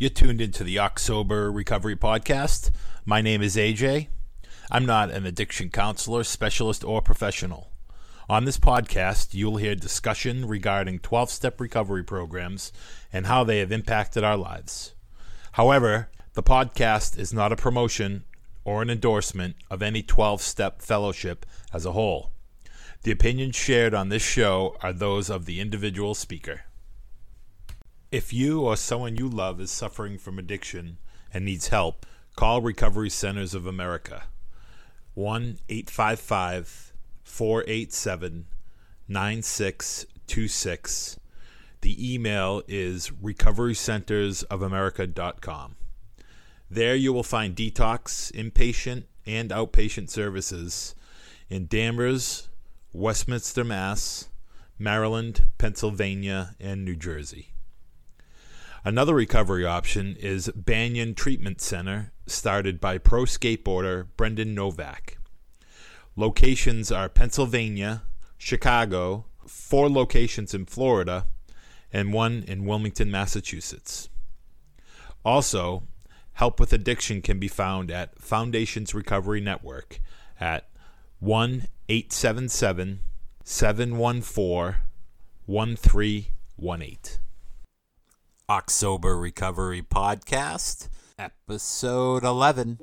You're tuned into the October Recovery Podcast. My name is AJ. I'm not an addiction counselor, specialist, or professional. On this podcast, you'll hear discussion regarding 12 step recovery programs and how they have impacted our lives. However, the podcast is not a promotion or an endorsement of any 12 step fellowship as a whole. The opinions shared on this show are those of the individual speaker. If you or someone you love is suffering from addiction and needs help, call Recovery Centers of America 1 855 487 9626. The email is recoverycentersofamerica.com. There you will find detox, inpatient, and outpatient services in Danvers, Westminster, Mass., Maryland, Pennsylvania, and New Jersey. Another recovery option is Banyan Treatment Center, started by pro skateboarder Brandon Novak. Locations are Pennsylvania, Chicago, four locations in Florida, and one in Wilmington, Massachusetts. Also, help with addiction can be found at Foundations Recovery Network at 1 877 714 1318. October Recovery Podcast, Episode 11.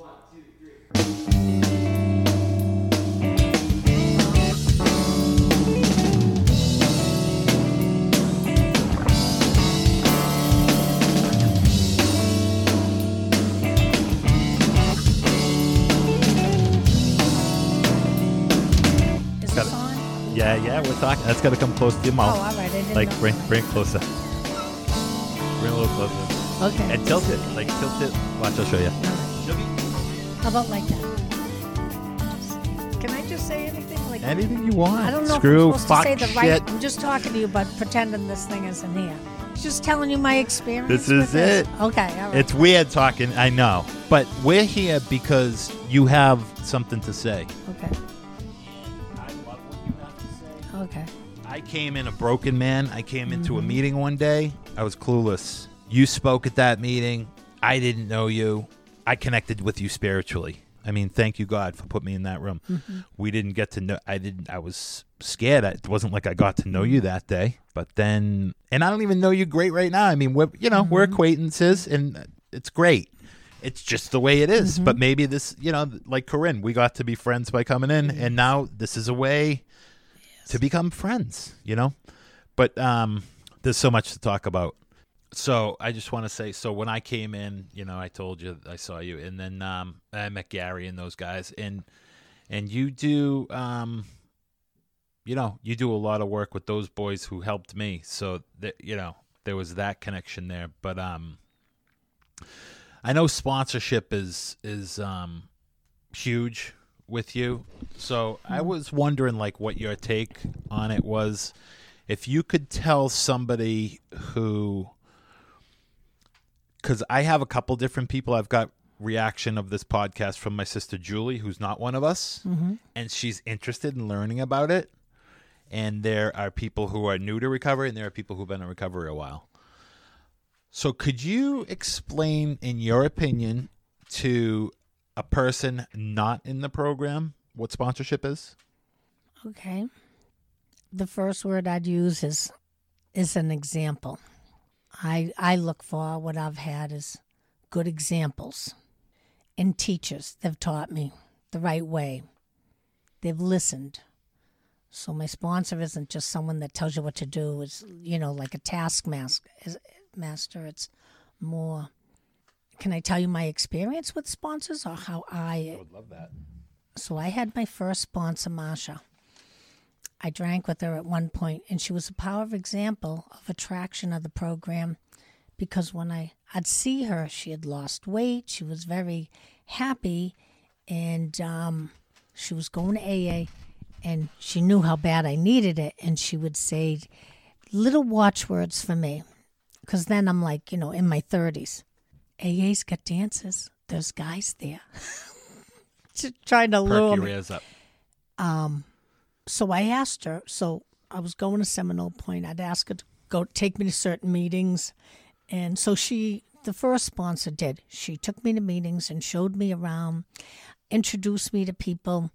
Is this on? Yeah, yeah, we're talking. That's got to come close to your mouth. Oh, mouth. all right. I didn't like know. bring, bring closer. Bring it a little closer. Okay. And tilt it, like tilt it. Watch, I'll show you. How about like that? Can I just say anything? Like that? Anything you want. I don't know Screw, if I'm supposed fuck, to say the right. shit. I'm just talking to you, but pretending this thing isn't here. Just telling you my experience. This with is this. it. Okay. All right. It's weird talking, I know, but we're here because you have something to say. okay. I love what you have to say. Okay. I came in a broken man. I came into a Mm-hmm. meeting one day. I was clueless. You spoke at that meeting. I didn't know you. I connected with you spiritually. I mean, thank you God for putting me in that room. Mm-hmm. We didn't get to know. I didn't. I was scared. It wasn't like I got to know you that day. But then, and I don't even know you great right now. I mean, we're you know we're acquaintances, and it's great. It's just the way it is. But maybe this, you know, like Corinne, we got to be friends by coming in, and now this is a way to become friends, you know? But um there's so much to talk about. So I just want to say so when I came in, you know, I told you I saw you and then um I met Gary and those guys and and you do um you know, you do a lot of work with those boys who helped me. So that you know, there was that connection there, but um I know sponsorship is is um huge with you. So I mm. was wondering like what your take on it was. If you could tell somebody who cuz I have a couple different people. I've got reaction of this podcast from my sister Julie who's not one of us mm-hmm. and she's interested in learning about it. And there are people who are new to recovery and there are people who've been in recovery a while. So could you explain in your opinion to a person not in the program what sponsorship is? Okay. The first word I'd use is is an example. I I look for what I've had is good examples and teachers. They've taught me the right way. They've listened. So my sponsor isn't just someone that tells you what to do. It's you know like a taskmaster. Master. It's more. Can I tell you my experience with sponsors or how I I would love that. so I had my first sponsor, Marsha. I drank with her at one point, and she was a power example of attraction of the program because when I, I'd see her, she had lost weight. She was very happy, and um, she was going to AA, and she knew how bad I needed it. And she would say little watchwords for me because then I'm like, you know, in my 30s. AA's got dances, Those guys there. Trying to lure Perk your me. ears up. So I asked her. So I was going to Seminole Point. I'd ask her to go take me to certain meetings, and so she the first sponsor did. She took me to meetings and showed me around, introduced me to people.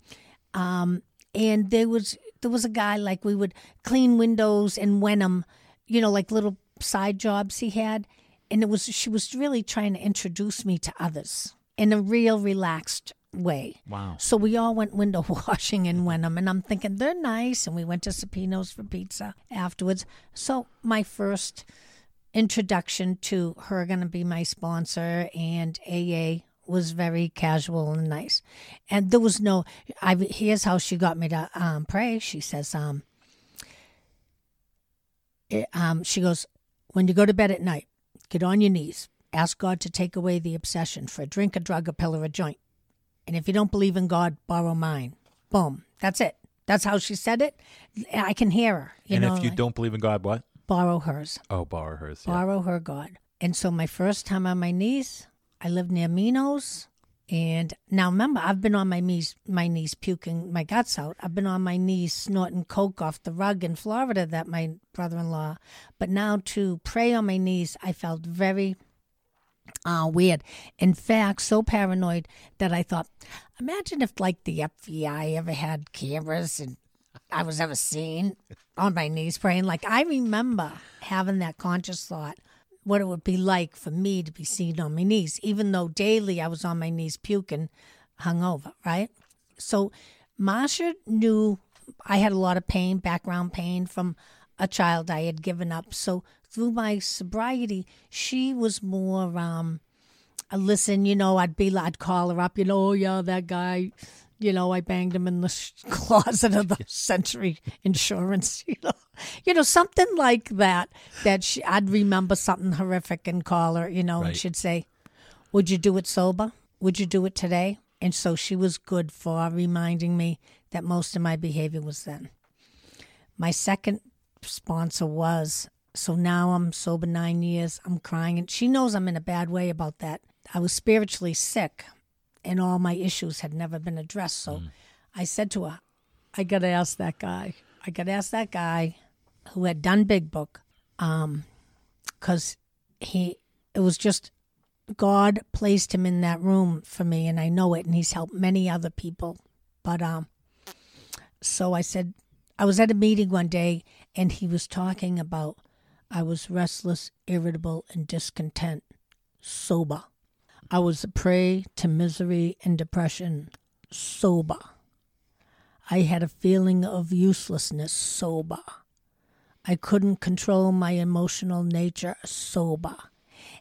Um, and there was there was a guy like we would clean windows in Wenham, you know, like little side jobs he had. And it was she was really trying to introduce me to others in a real relaxed way. Wow. So we all went window washing in Wenham, and I'm thinking they're nice. And we went to Sapino's for pizza afterwards. So my first introduction to her going to be my sponsor and AA was very casual and nice. And there was no. I here's how she got me to um, pray. She says, um, it, um, she goes, when you go to bed at night, get on your knees, ask God to take away the obsession for a drink, a drug, a pill, or a joint. And if you don't believe in God, borrow mine. Boom. That's it. That's how she said it. I can hear her. You and know, if you like, don't believe in God, what? borrow hers, Oh, borrow hers. yeah. borrow her God. And so my first time on my knees, I lived near Minos. And now remember, I've been on my knees, my knees puking my guts out. I've been on my knees snorting coke off the rug in Florida that my brother-in-law. But now to pray on my knees, I felt very uh, weird. In fact, so paranoid that I thought, imagine if like the FBI ever had cameras and I was ever seen on my knees praying. Like I remember having that conscious thought, what it would be like for me to be seen on my knees, even though daily I was on my knees puking, hungover, right? So Marsha knew I had a lot of pain, background pain from a child I had given up. So through my sobriety, she was more um listen, you know, I'd be I'd call her up, you know, oh yeah, that guy, you know, I banged him in the sh- closet of the Century Insurance, you know, you know, something like that. That she, I'd remember something horrific and call her, you know, Right. and she'd say, "Would you do it sober? Would you do it today?" And so she was good for reminding me that most of my behavior was then. My second sponsor was so now I'm sober nine years. I'm crying, and she knows I'm in a bad way about that. I was spiritually sick, and all my issues had never been addressed. So I said to her, I got to ask that guy. I got to ask that guy who had done Big Book, because he it was just God placed him in that room for me, and I know it, and he's helped many other people. But um, so I said, I was at a meeting one day, and he was talking about I was restless, irritable, and discontent, sober. I was a prey to misery and depression, sober. I had a feeling of uselessness, sober. I couldn't control my emotional nature, sober.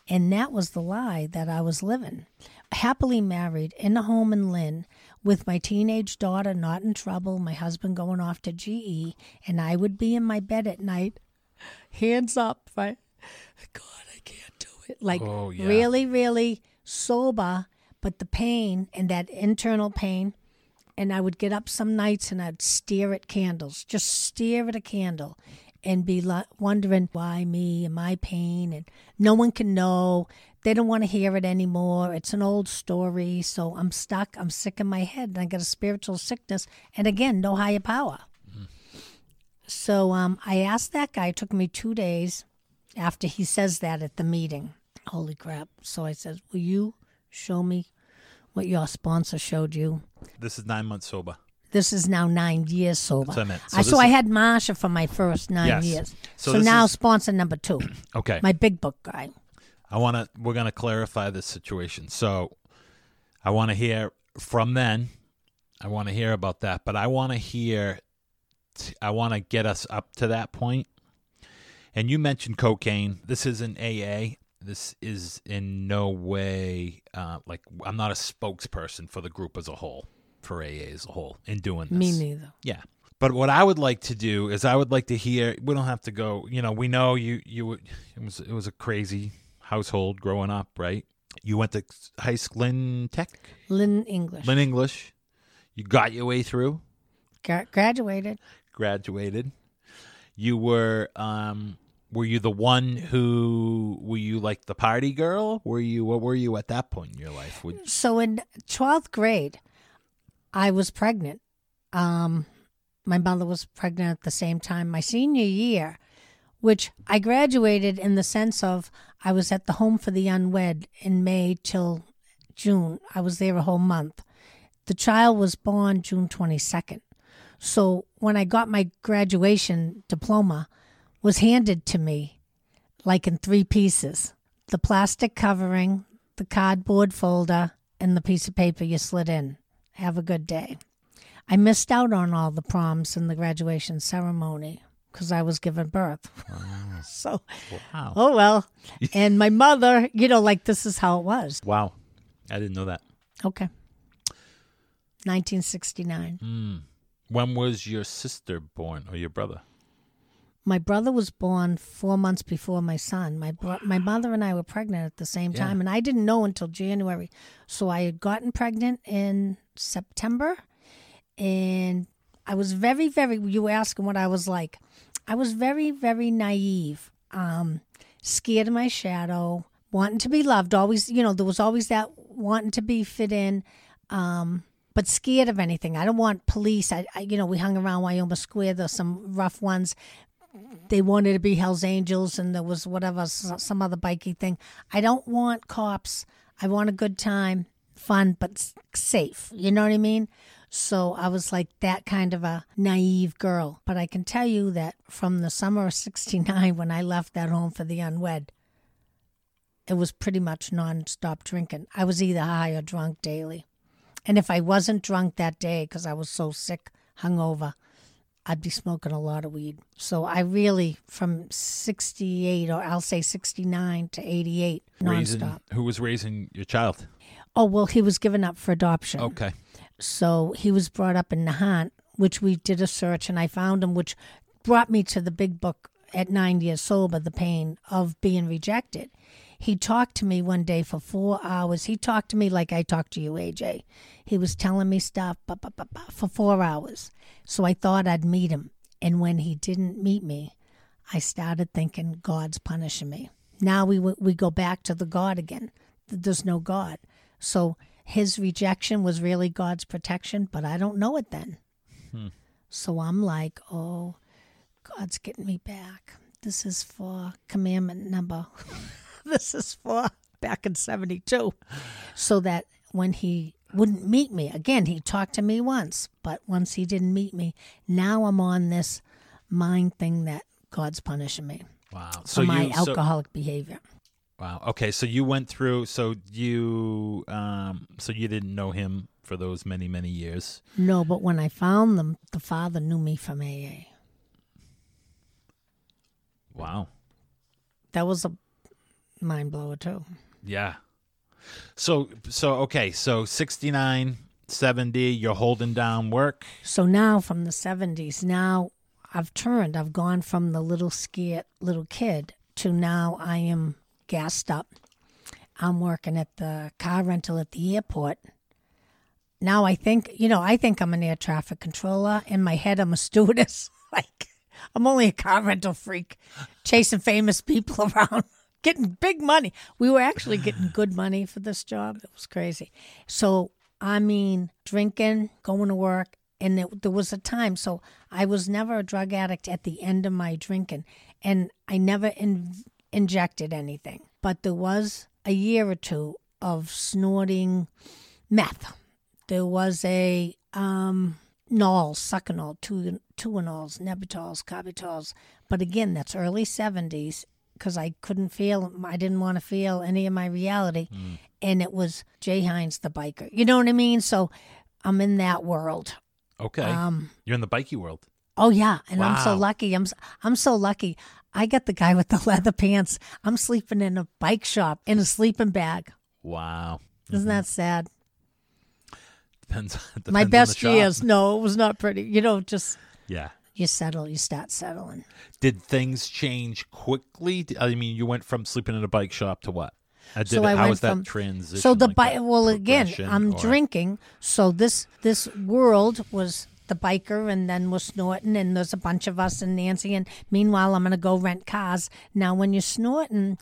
And that was the lie that I was living. Happily married in a home in Lynn with my teenage daughter not in trouble, my husband going off to GE, and I would be in my bed at night, hands up, right? God, I can't do it. Like Oh, yeah. really, really sober, but the pain and that internal pain. And I would get up some nights and I'd stare at candles, just stare at a candle and be wondering why me and my pain and no one can know. They don't want to hear it anymore. It's an old story so i'm stuck. I'm sick in my head and i got a spiritual sickness and again no higher power. So um, i asked that guy it took me two days after he says that at the meeting holy crap so i said will you show me what your sponsor showed you This is nine months sober. this is now nine years sober. That's what I meant. So I, so I is- had Marsha for my first nine Yes. years. So So, this now is- sponsor number two, Okay. my big book guy. I want to. We're going to clarify this situation. So, I want to hear from then. I want to hear about that, but I want to hear. t- I want to get us up to that point. And you mentioned cocaine. This isn't AA. This is in no way uh, like I'm not a spokesperson for the group as a whole, for AA as a whole, in doing this. Me neither. Yeah. But what I would like to do is I would like to hear we don't have to go, you know, we know you you it was it was a crazy household growing up, right? You went to high school Lynn Tech, Lynn English. Lynn English. You got your way through, Gra- graduated. graduated. You were um were you the one who were you like the party girl? Were you what were you at that point in your life? Would So in 12th grade, I was pregnant. Um, my mother was pregnant at the same time. My senior year which I graduated in the sense of I was at the home for the unwed in May till June. I was there a whole month. The child was born June 22nd. So when I got my graduation diploma was handed to me like in three pieces. The plastic covering, the cardboard folder, and the piece of paper you slid in. Have a good day. I missed out on all the proms and the graduation ceremony because I was given birth. so, Wow. oh well. and my mother, you know, like this is how it was. Wow. I didn't know that. Okay. 1969. Hmm. When was your sister born or your brother? My brother was born four months before my son. My bro- my mother and I were pregnant at the same Yeah. time, and I didn't know until January. So I had gotten pregnant in September, and I was very, very. You were asking what I was like. I was very, very naive, um, scared of my shadow, wanting to be loved. Always, you know, there was always that wanting to be fit in. Um, but scared of anything. I don't want police. I, I you know, we hung around Wyoma Square. There's some rough ones they wanted to be Hell's Angels and there was whatever, some other bikey thing. I don't want cops. I want a good time, fun, but safe. You know what I mean? So I was like that kind of a naive girl. But I can tell you that from the summer of 69, when I left that home for the unwed, it was pretty much nonstop drinking. I was either high or drunk daily. And if I wasn't drunk that day because I was so sick, hungover, I'd be smoking a lot of weed. So I really, from 68 or I'll say 69 to 88, Raising, nonstop. who was raising your child? Oh, well, he was given up for adoption. Okay. So he was brought up in Nahant, which we did a search and I found him, which brought me to the big book at nine years sober, The Pain of Being Rejected. He talked to me one day for four hours. He talked to me like I talked to you, AJ. He was telling me stuff ba, ba, ba, ba, for four hours. So I thought I'd meet him. And when he didn't meet me, I started thinking God's punishing me. Now we we go back to the God again. There's no God. So his rejection was really God's protection, but I don't know it then. Hmm. So I'm like, oh, God's getting me back. This is for commandment number. this is for back in 72. So that when he wouldn't meet me, again, he talked to me once, but once he didn't meet me, now I'm on this mind thing that God's punishing me Wow. for So my you so, alcoholic behavior. wow. Okay, so you went through so you um so you didn't know him for those many many years. No, but when I found them, the father knew me from AA. Wow. That was a mind blower too. Yeah. So so okay, so 69 70 you're holding down work. So now from the 70s, now I've turned. I've gone from the little scared little kid to now I am gassed up. I'm working at the car rental at the airport. Now I think, you know, I think I'm an air traffic controller. In my head, I'm a stewardess. like, I'm only a car rental freak, chasing famous people around, getting big money. We were actually getting good money for this job. It was crazy. So, I mean, drinking, going to work, and it, there was a time. So, I was never a drug addict at the end of my drinking, and I never in, injected anything. But there was a year or two of snorting meth. There was a um, Nol, Seconal, Tu- Tuinals, Nembutals, Carbitols. But again, that's early 70s because I couldn't feel, I didn't want to feel any of my reality. And it was Jay Hines, the biker. You know what I mean? So I'm in that world. Okay. Um, you're in the bikey world. Oh yeah, and I'm so lucky. I'm I'm so lucky. I got the guy with the leather pants. I'm sleeping in a bike shop in a sleeping bag. Wow. Isn't that sad? Depends, depends My on the best years. No, it was not pretty. You know, just Yeah. You settle. You start settling. Did things change quickly? I mean, you went from sleeping in a bike shop to what? Uh, did So it- I how went was that transition? So the like bike. Well, again, I'm or- drinking. So this this world was the biker, and then we're snorting, and there's a bunch of us and Nancy. And meanwhile, I'm gonna go rent cars. Now, when you're snorting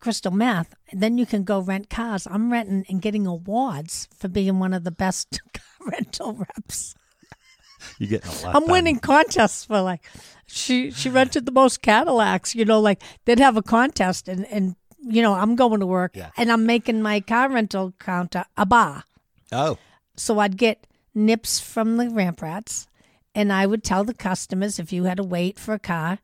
crystal meth, then you can go rent cars. I'm renting and getting awards for being one of the best car rental reps. You lot. I'm winning contests for like she she rented the most Cadillacs. You know, like they'd have a contest, and and you know I'm going to work, Yeah. and I'm making my car rental counter a bar. Oh, So I'd get nips from the ramp rats, and I would tell the customers if you had to wait for a car,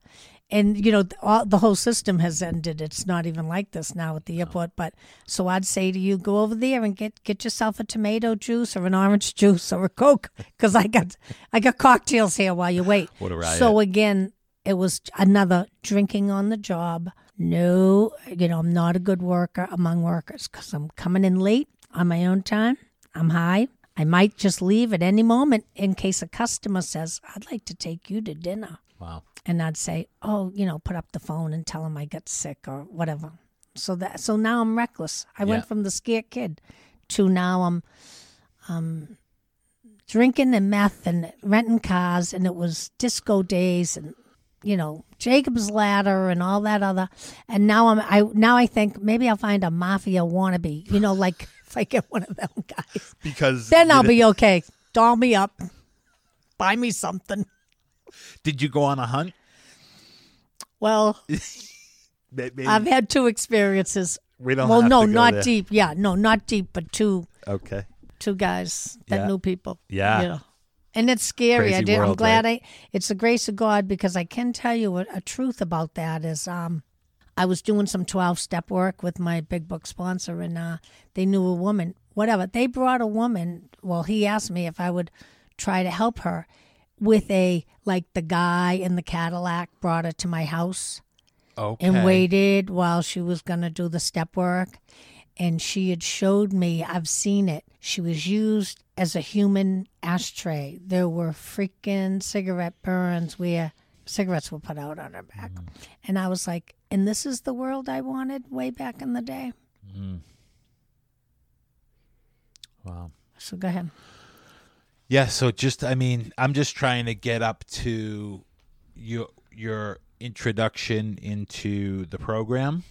and you know all, the whole system has ended. It's not even like this now at the airport. But so I'd say to you, go over there and get get yourself a tomato juice or an orange juice or a coke, because I got I got cocktails here while you wait. What a riot. So again, it was another drinking on the job. No, you know I'm not a good worker among workers because I'm coming in late on my own time. I'm high. I might just leave at any moment in case a customer says, I'd like to take you to dinner. Wow. And I'd say, oh, you know, put up the phone and tell them I got sick or whatever. So that so now I'm reckless. I Yeah. went from the scared kid to now I'm um drinking and meth and renting cars and it was disco days and you know Jacob's ladder and all that other and now I'm I now I think maybe I'll find a mafia wannabe you know like if I get one of them guys Because then I'll be okay doll me up buy me something Did you go on a hunt? well Maybe, I've had two experiences we don't. well no not there. deep yeah no not deep but two Okay. two guys that Yeah. knew people. Yeah. You know. And it's scary. I Crazy did. I'm world, glad I. It's the grace of God because I can tell you a, a truth about that is um, I was doing some 12 step work with my big book sponsor and uh, they knew a woman. Whatever they brought a woman. Well, he asked me if I would try to help her with a like the guy in the Cadillac brought her to my house Okay. and waited while she was going to do the step work. And she had showed me, I've seen it. She was used as a human ashtray. There were freaking cigarette burns where cigarettes were put out on her back. Mm. And I was like, and this is the world I wanted way back in the day. Mm. Wow. So go ahead. Yeah, so just I mean, I'm just trying to get up to your your introduction into the program.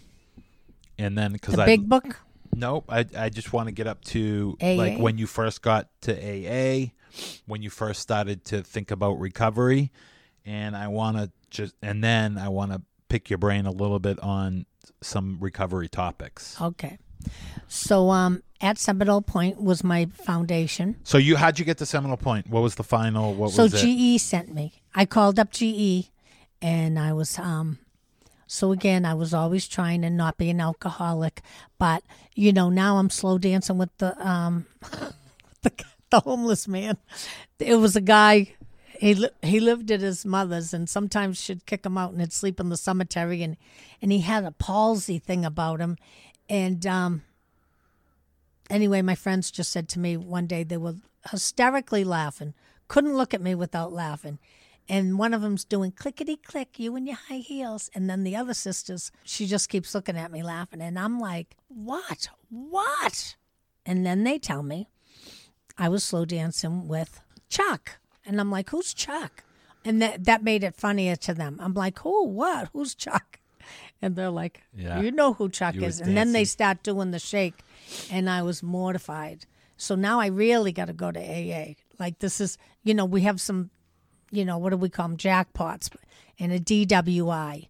And then cuz The I big book? Nope, I I just want to get up to AA? like when you first got to AA, when you first started to think about recovery, and I want to just and then I want to pick your brain a little bit on some recovery topics. Okay. So um, at Seminole Point was my foundation. So you how'd you get to Seminole Point? What was the final? What so was it? GE sent me. I called up GE, and I was um. So again, I was always trying to not be an alcoholic, but you know now I'm slow dancing with the um, the, the homeless man. It was a guy. He li- he lived at his mother's, and sometimes she'd kick him out and he'd sleep in the cemetery, and and he had a palsy thing about him, and um. Anyway, my friends just said to me one day they were hysterically laughing, couldn't look at me without laughing. And one of them's doing clickety click, you and your high heels. And then the other sisters, she just keeps looking at me laughing. And I'm like, what? What? And then they tell me I was slow dancing with Chuck. And I'm like, who's Chuck? And that, that made it funnier to them. I'm like, who? What? Who's Chuck? And they're like, Yeah. you know who Chuck You is. And then they start doing the shake. And I was mortified. So now I really got to go to AA. Like, this is, you know, we have some, you know, what do we call them? Jackpots and a DWI.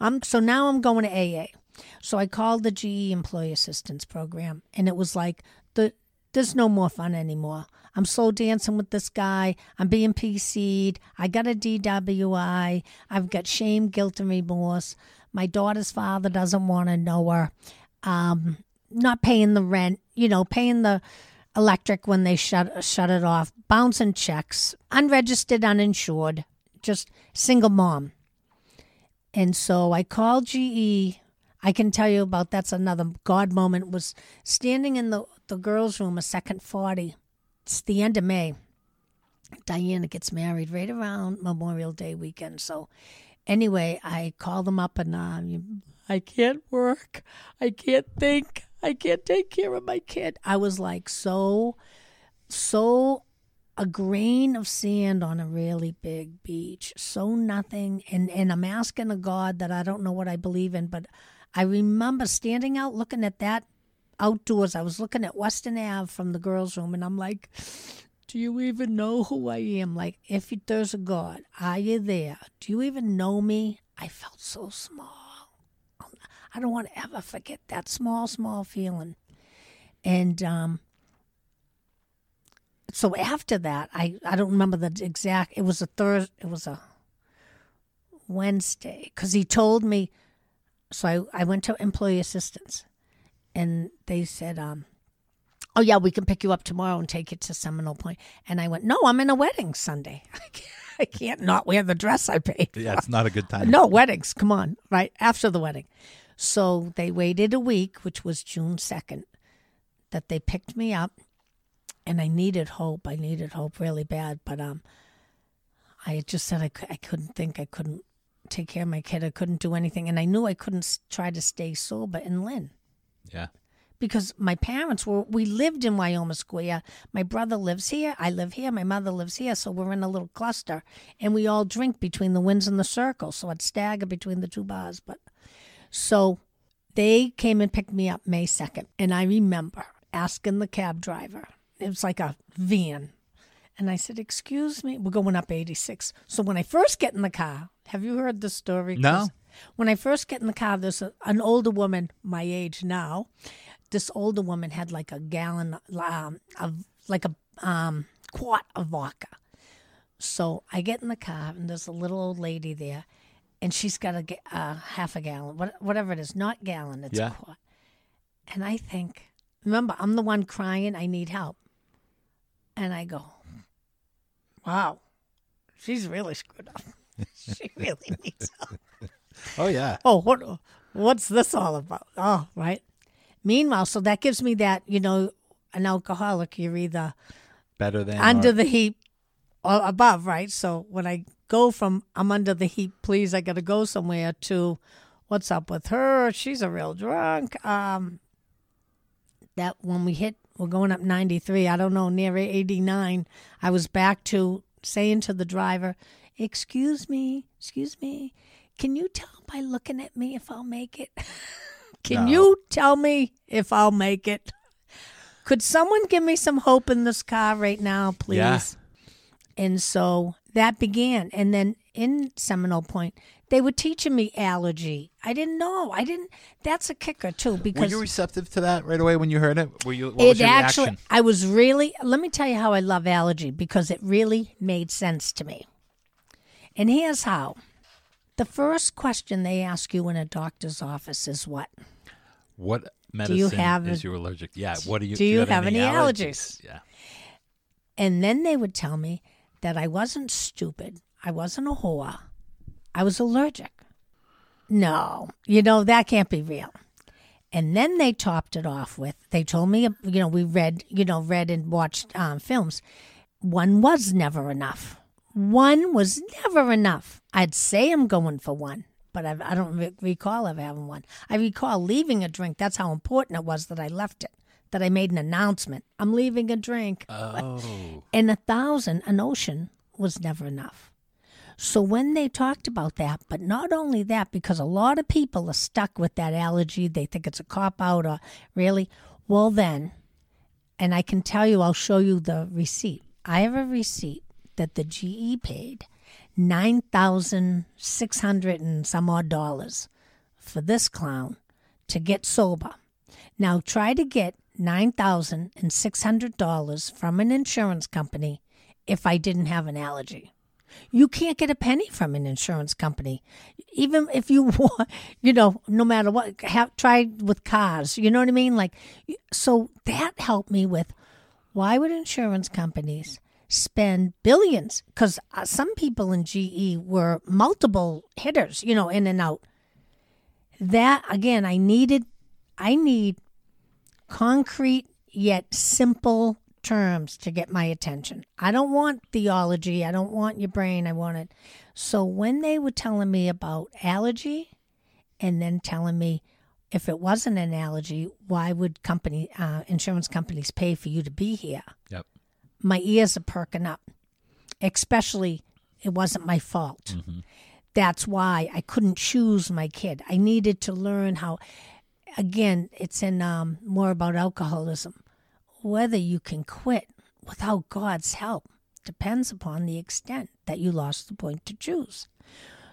I'm, so now I'm going to AA. So I called the GE Employee Assistance Program, and it was like, the there's no more fun anymore. I'm slow dancing with this guy. I'm being PC'd. I got a DWI. I've got shame, guilt, and remorse. My daughter's father doesn't want to know her. Um, not paying the rent, you know, paying the electric when they shut shut it off, bouncing checks, unregistered, uninsured, just single mom. And so I called GE. I can tell you about that's another God moment was standing in the, the girls' room, a second 40. It's the end of May. Diana gets married right around Memorial Day weekend. So anyway, I called them up and uh, I can't work. I can't think. I can't take care of my kid. I was like so, so a grain of sand on a really big beach. So nothing. And, and I'm asking a God that I don't know what I believe in, but I remember standing out looking at that outdoors. I was looking at Western Ave from the girls' room, and I'm like, Do you even know who I am? Like, if there's a God, are you there? Do you even know me? I felt so small. I don't want to ever forget that small, small feeling. And um, so after that, I, I don't remember the exact. It was a Thursday. It was a Wednesday because he told me. So I, I went to employee assistance, and they said, um, "Oh yeah, we can pick you up tomorrow and take you to Seminole Point." And I went, "No, I'm in a wedding Sunday. I can't, I can't not wear the dress I paid." for." Yeah, it's not a good time. No, weddings. Come on, right after the wedding. So they waited a week, which was June 2nd, that they picked me up. And I needed hope. I needed hope really bad. But um, I just said I, I couldn't think. I couldn't take care of my kid. I couldn't do anything. And I knew I couldn't s- try to stay sober in Lynn Yeah. Because my parents were we lived in Wyoma Square. My brother lives here, I live here, my mother lives here, so we're in a little cluster and we all drink between the winds and the circle. So I'd stagger between the two bars. But so they came and picked me up May 2nd. And I remember asking the cab driver, it was like a van. And I said, Excuse me, we're going up 86. So when I first get in the car, have you heard the story? No. When I first get in the car, there's a, an older woman, my age now. This older woman had like a gallon um, of, like a um, quart of vodka. So I get in the car, and there's a little old lady there, and she's got a uh, half a gallon, what, whatever it is, not gallon, it's Yeah. a quart. And I think, remember, I'm the one crying, I need help. And I go, wow, she's really screwed up. she really needs help. Oh yeah. Oh, what, what's this all about? Oh, right. Meanwhile, so that gives me that, you know, an alcoholic, you're either Better than under or- the heap or above, right? So when I go from I'm under the heap, please, I got to go somewhere to what's up with her? She's a real drunk. Um, that when we hit, we're going up 93. I don't know, near 89. I was back to saying to the driver, "Excuse me, excuse me, can you tell by looking at me if I'll make it? can No. you tell me if I'll make it?" Could someone give me some hope in this car right now, please? Yeah. And so that began. And then in Seminole Point, they were teaching me allergy. I didn't know. I didn't. That's a kicker too Were because you receptive to that right away when you heard it? Were you? What it was your actually. reaction? I was really. Let me tell you how I love allergy because it really made sense to me. And here's how. The first question they ask you in a doctor's office is what? What medicine do you have is you allergic? Yeah. What do you? do you have any allergies? Yeah. And then they would tell me that I wasn't stupid. I wasn't a whore. I was allergic. No, you know, that can't be real. And then they topped it off with, they told me, you know, we read, you know, read and watched um, films. One was never enough. One was never enough. I'd say I'm going for one, but I've, I don't re- recall ever having one. I recall leaving a drink. That's how important it was that I left it, that I made an announcement. I'm leaving a drink. Oh. And a thousand, an ocean, was never enough. So when they talked about that, but not only that, because a lot of people are stuck with that allergy, they think it's a cop out or really, well, then, and I can tell you, I'll show you the receipt. I have a receipt that the GE paid nine thousand six hundred and some odd dollars for this clown to get sober. Now try to get nine thousand and six hundred dollars from an insurance company if I didn't have an allergy. You can't get a penny from an insurance company, even if you want. You know, no matter what. Have tried with cars. You know what I mean? Like, so that helped me with why would insurance companies spend billions? Because uh, some people in GE were multiple hitters. You know, in and out. That again, I needed. I need concrete yet simple terms to get my attention. I don't want theology. I don't want your brain. I want it. So when they were telling me about allergy and then telling me if it wasn't an allergy, why would company uh, insurance companies pay for you to be here? Yep. My ears are perking up. Especially it wasn't my fault. That's why I couldn't choose my kid. I needed to learn how again, it's in um, more about alcoholism. Whether you can quit without God's help depends upon the extent that you lost the point to choose.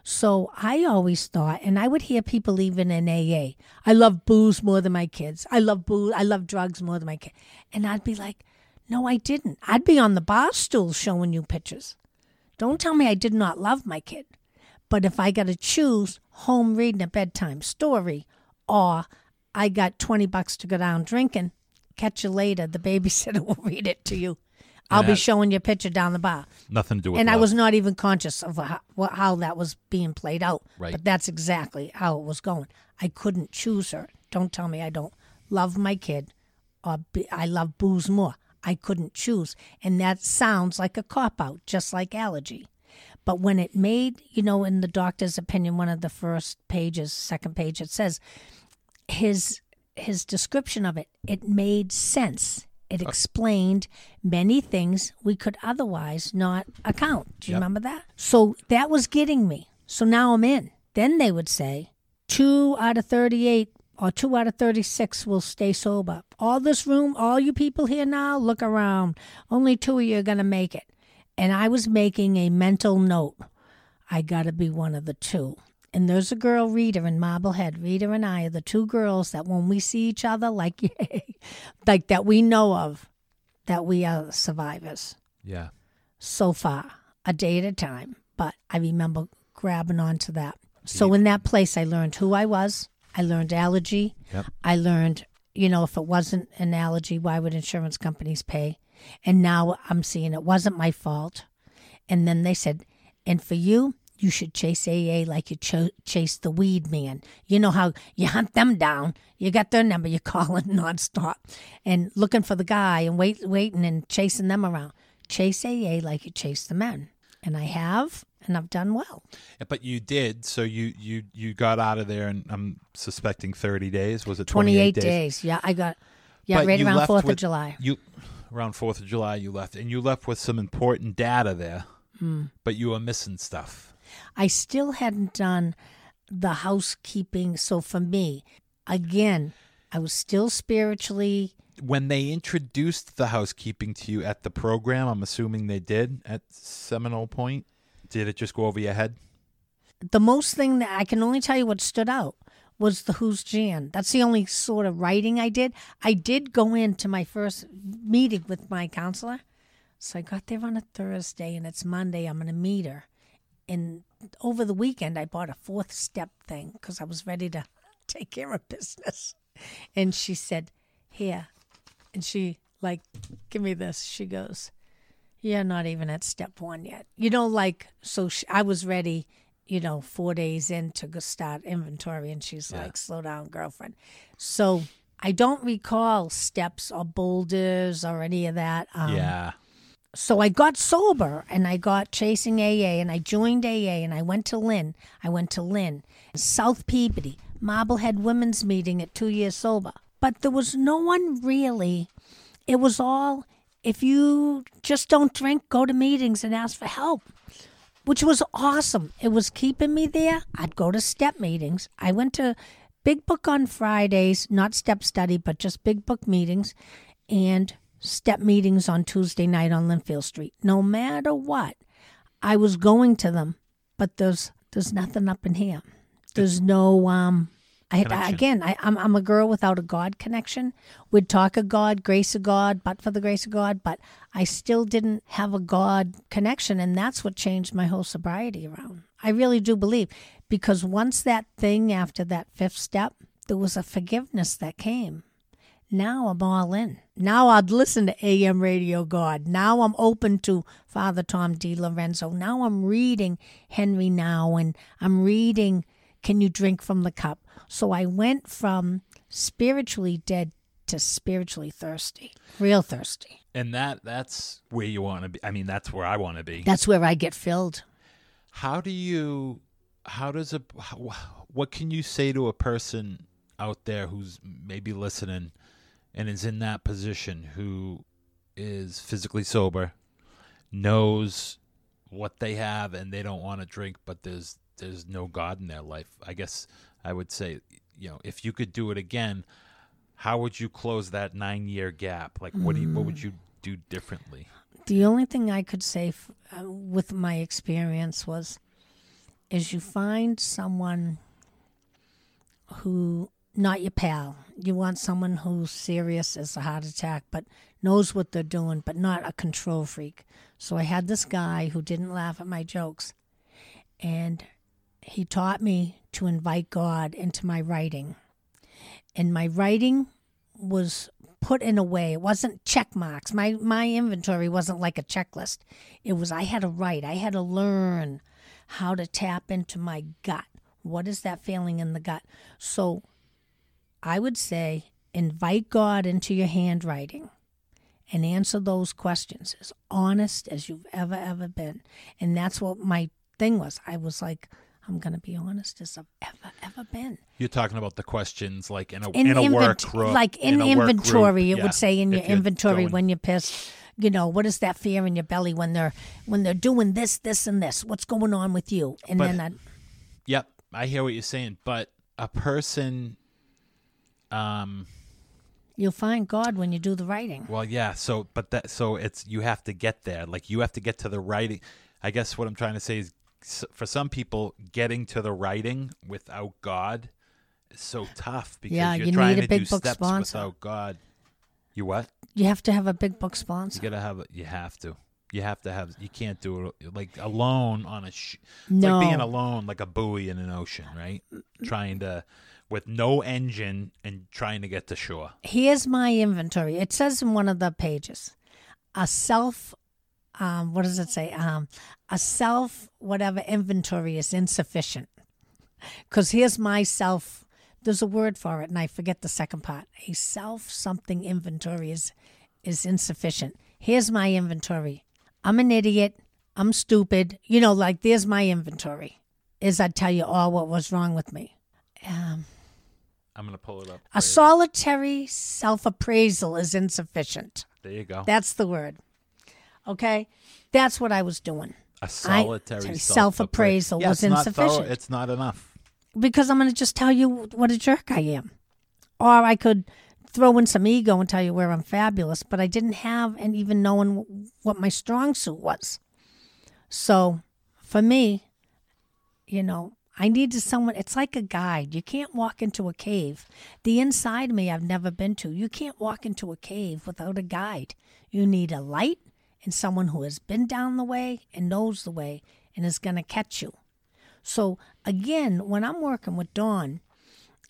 So I always thought, and I would hear people even in AA, I love booze more than my kids. I love booze. I love drugs more than my kids. And I'd be like, no, I didn't. I'd be on the bar stool showing you pictures. Don't tell me I did not love my kid. But if I got to choose home reading a bedtime story or I got 20 bucks to go down drinking, catch you later. The babysitter will read it to you. I'll be showing you a picture down the bar. Nothing to do with that. And I was not even conscious of how, how that was being played out. Right. But that's exactly how it was going. I couldn't choose her. Don't tell me I don't love my kid or be, I love booze more. I couldn't choose. And that sounds like a cop out, just like allergy. But when it made, you know, in the doctor's opinion, one of the first pages, second page, it says his his description of it, it made sense. It explained many things we could otherwise not account. Do you Yep. remember that? So that was getting me. So now I'm in. Then they would say, two out of 38 or two out of 36 will stay sober. All this room, all you people here now, look around. Only two of you are going to make it. And I was making a mental note. I got to be one of the two. And there's a girl, Rita, in Marblehead. Rita and I are the two girls that when we see each other, like, like that we know of, that we are survivors Yeah. so far, a day at a time. But I remember grabbing onto that. So in that place, I learned who I was. I learned allergy. Yep. I learned, you know, if it wasn't an allergy, why would insurance companies pay? And now I'm seeing it wasn't my fault. And then they said, and for you, you should chase AA like you cho- chase the weed man. You know how you hunt them down. You got their number. You call it nonstop, and looking for the guy and wait, waiting and chasing them around. Chase AA like you chase the men, and I have, and I've done well. But you did. So you you you got out of there, and I'm suspecting 30 days. Was it 28 28 days. Yeah, I got. Yeah, But right around Fourth of July. You around Fourth of July, you left, and you left with some important data there. Hmm. But you were missing stuff. I still hadn't done the housekeeping. So for me, again, I was still spiritually When they introduced the housekeeping to you at the program, I'm assuming they did at Seminole Point. Did it just go over your head? the most thing that I can only tell you what stood out was the Who's Jan. That's the only sort of writing I did. I did go into my first meeting with my counselor. So I got there on a Thursday and it's Monday. I'm going to meet her. And over the weekend, I bought a fourth step thing because I was ready to take care of business. And she said, Here. And she, like, give me this. She goes, You're not even at step one yet. You know, like, so sh I was ready, you know, four days in to start inventory. And she's like, Slow down, girlfriend. So I don't recall steps or boulders or any of that. Um, yeah. so I got sober and I got chasing AA and I joined AA and I went to Lynn. I went to Lynn, South Peabody, Marblehead Women's Meeting at two years sober. But there was no one really. It was all if you just don't drink, go to meetings and ask for help, which was awesome. It was keeping me there. I'd go to step meetings. I went to Big Book on Fridays, not step study, but just Big Book meetings, and step meetings on Tuesday night on Lynnfield Street. No matter what, I was going to them, but there's there's nothing up in here. There's no um. I, again, I, I'm I'm a girl without a God connection. We'd talk of God, grace of God, but for the grace of God, but I still didn't have a God connection, and that's what changed my whole sobriety around. I really do believe because once that thing after that fifth step, there was a forgiveness that came. Now I'm all in. Now I'd listen to AM Radio God. Now I'm open to Father Tom D. Lorenzo. Now I'm reading Henri Nouwen and I'm reading Can You Drink from the Cup? So I went from spiritually dead to spiritually thirsty, real thirsty. And that that's where you want to be. I mean, that's where I want to be. That's where I get filled. How do you how does a how, what can you say to a person out there who's maybe listening and is in that position who is physically sober, knows what they have and they don't want to drink but there's there's no god in their life. I guess I would say, you know, if you could do it again, how would you close that 9-year gap? Like what do you, what would you do differently? The only thing I could say f- uh, with my experience was is you find someone who not your pal. You want someone who's serious as a heart attack, but knows what they're doing, but not a control freak. So I had this guy who didn't laugh at my jokes, and he taught me to invite God into my writing. And my writing was put in a way it wasn't check marks. My my inventory wasn't like a checklist. It was i had to write. I had to learn how to tap into my gut. What is that feeling in the gut? So i would say invite god into your handwriting and answer those questions as honest as you've ever ever been. And that's what my thing was. I was like i'm going to be honest as i've ever ever been You're talking about the questions like in a in, in, a work invent- group, like in, work inventory it Yeah. would say in If your inventory going- when you're pissed you know what is that fear in your belly when they're when they're doing this this and this what's going on with you and But- then I, Yep, I hear what you're saying, but a person, um, you'll find god when you do the writing well, yeah. So, but that, so it's you have to get there. Like you have to get to the writing. I guess what I'm trying to say is, for some people, getting to the writing without God is so tough because Yeah, you're you trying need to a big do book steps sponsor. without God. You what? you have to have a big book sponsor. You gotta have. it. You have to. You have to have. You can't do it like alone on a. Sh- no like being alone, like a buoy in an ocean, right? Trying to, with no engine and trying to get to shore. here's my inventory it says in one of the pages a self um, what does it say um, a self whatever inventory is insufficient because here's my self there's a word for it and i forget the second part a self something inventory is is insufficient here's my inventory i'm an idiot i'm stupid you know like there's my inventory is i tell you all what was wrong with me um, I'm gonna pull it up. a solitary self appraisal is insufficient. There you go. That's the word. Okay? That's what I was doing. A solitary self-appraisal Yeah, was it's thorough- insufficient. it's not enough. Because I'm going to just tell you what a jerk I am. Or I could throw in some ego and tell you where I'm fabulous, but I didn't have and even knowing what my strong suit was. So for me, you know, I needed someone. It's like a guide. You can't walk into a cave. The inside me, I've never been to. You can't walk into a cave without a guide. You need a light and someone who has been down the way and knows the way and is going to catch you. So again, when I'm working with Dawn,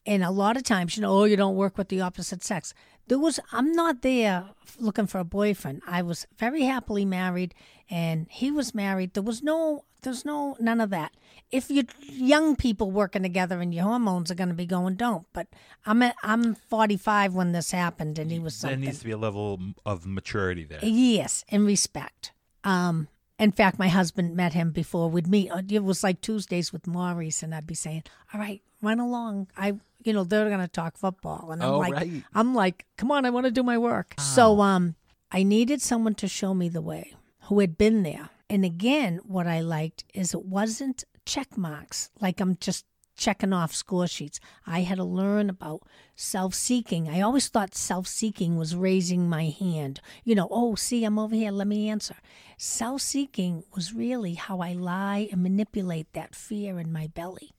and a lot of times, you know, oh, you don't work with the opposite sex. There was, I'm not there looking for a boyfriend. I was very happily married, and he was married. There was no, there's no, none of that. If you young people working together and your hormones are going to be going, don't. But I'm, at, I'm 45 when this happened, and he was something. There needs to be a level of maturity there. Yes, in respect. Um, in fact, my husband met him before we'd meet. It was like Tuesdays with Maurice, and I'd be saying, "All right, run along." I, you know, they're gonna talk football, and I'm Oh, like, right. I'm like, "Come on, I want to do my work." So, um, I needed someone to show me the way who had been there. And again, what I liked is it wasn't check marks like I'm just checking off score sheets. I had to learn about self seeking. I always thought self seeking was raising my hand. You know, oh, see, I'm over here, let me answer. Self seeking was really how I lie and manipulate that fear in my belly.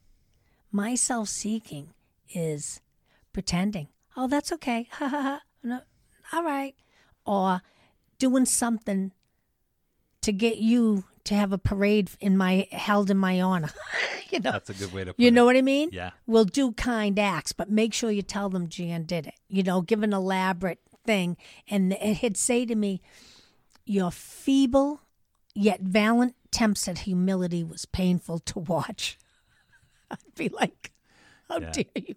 My self seeking is pretending, oh, that's okay. Ha ha ha. No, all right. Or doing something to get you to have a parade in my held in my honor. you know. That's a good way to put You it. know what I mean? Yeah. We'll do kind acts, but make sure you tell them Jan did it. You know, give an elaborate thing. And it'd say to me, Your feeble yet valiant attempts at humility was painful to watch. I'd be like, How Yeah. dare you?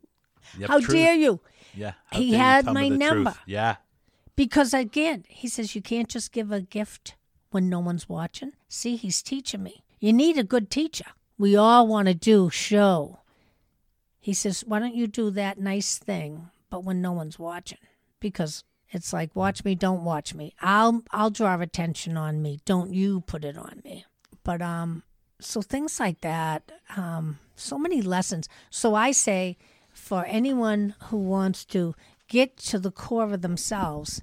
Yep, How truth. dare you? Yeah. He had my the truth. number. Yeah. Because again, he says you can't just give a gift when no one's watching. See, he's teaching me. You need a good teacher. We all want to do show. He says, why don't you do that nice thing, but when no one's watching? Because it's like, watch me, don't watch me. I'll I'll draw attention on me. Don't you put it on me. But um, so things like that. Um, so many lessons. So I say, for anyone who wants to get to the core of themselves,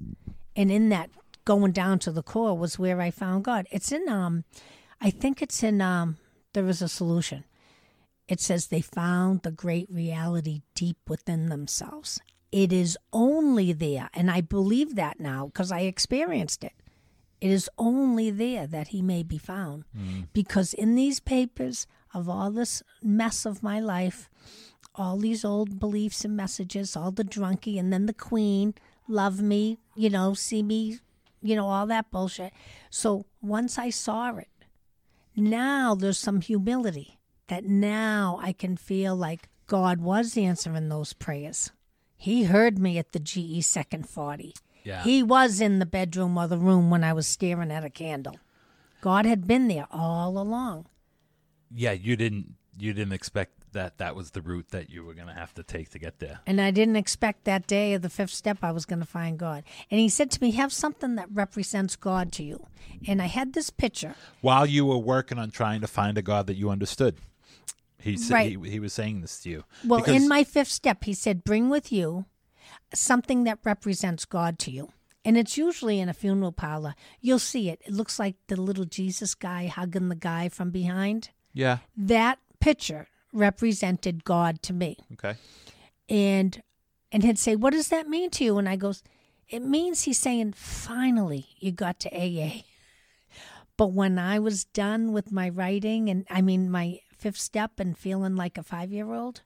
and in that going down to the core was where I found God. It's in um I think it's in um there is a solution. It says they found the great reality deep within themselves. It is only there, and I believe that now because I experienced it. It is only there that he may be found. Mm. Because in these papers of all this mess of my life, all these old beliefs and messages, all the drunkie, and then the queen, love me, you know, see me, you know, all that bullshit. So once I saw it, now there's some humility that now I can feel like God was answering those prayers. He heard me at the GE second 40. Yeah. He was in the bedroom or the room when I was staring at a candle. God had been there all along. Yeah, you didn't you didn't expect that that was the route that you were going to have to take to get there. And I didn't expect that day of the fifth step I was going to find God. And he said to me, Have something that represents God to you. And I had this picture. While you were working on trying to find a God that you understood. He said Right. he, he was saying this to you. Well, Because- in my fifth step, he said, Bring with you something that represents God to you. And it's usually in a funeral parlor. You'll see it. It looks like the little Jesus guy hugging the guy from behind. Yeah. That picture represented God to me. Okay. and and he'd say, "What does that mean to you?" And I goes, "It means he's saying, finally, you got to AA." But when I was done with my writing, and I mean my fifth step, and feeling like a five-year-old,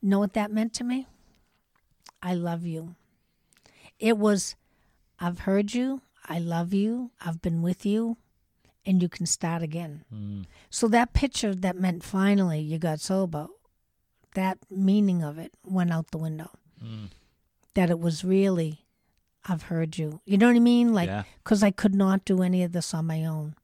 know what that meant to me? I love you. It was, I've heard you. I love you. I've been with you, and you can start again. Hmm. So that picture that meant finally you got sober, that meaning of it went out the window. Hmm. That it was really, I've heard you. You know what I mean? Like, Yeah. because I could not do any of this on my own.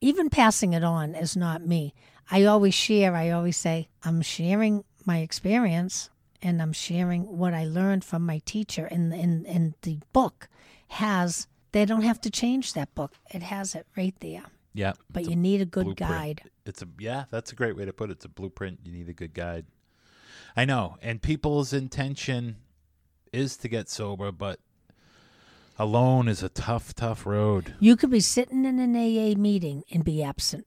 Even passing it on is not me. I always share, I always say, I'm sharing my experience and I'm sharing what I learned from my teacher. And in, in the book has, they don't have to change that book, it has it right there. Yeah. But you need a good blueprint. guide. It's a yeah, that's a great way to put it. It's a blueprint. You need a good guide. I know, and people's intention is to get sober, but alone is a tough, tough road. You could be sitting in an AA meeting and be absent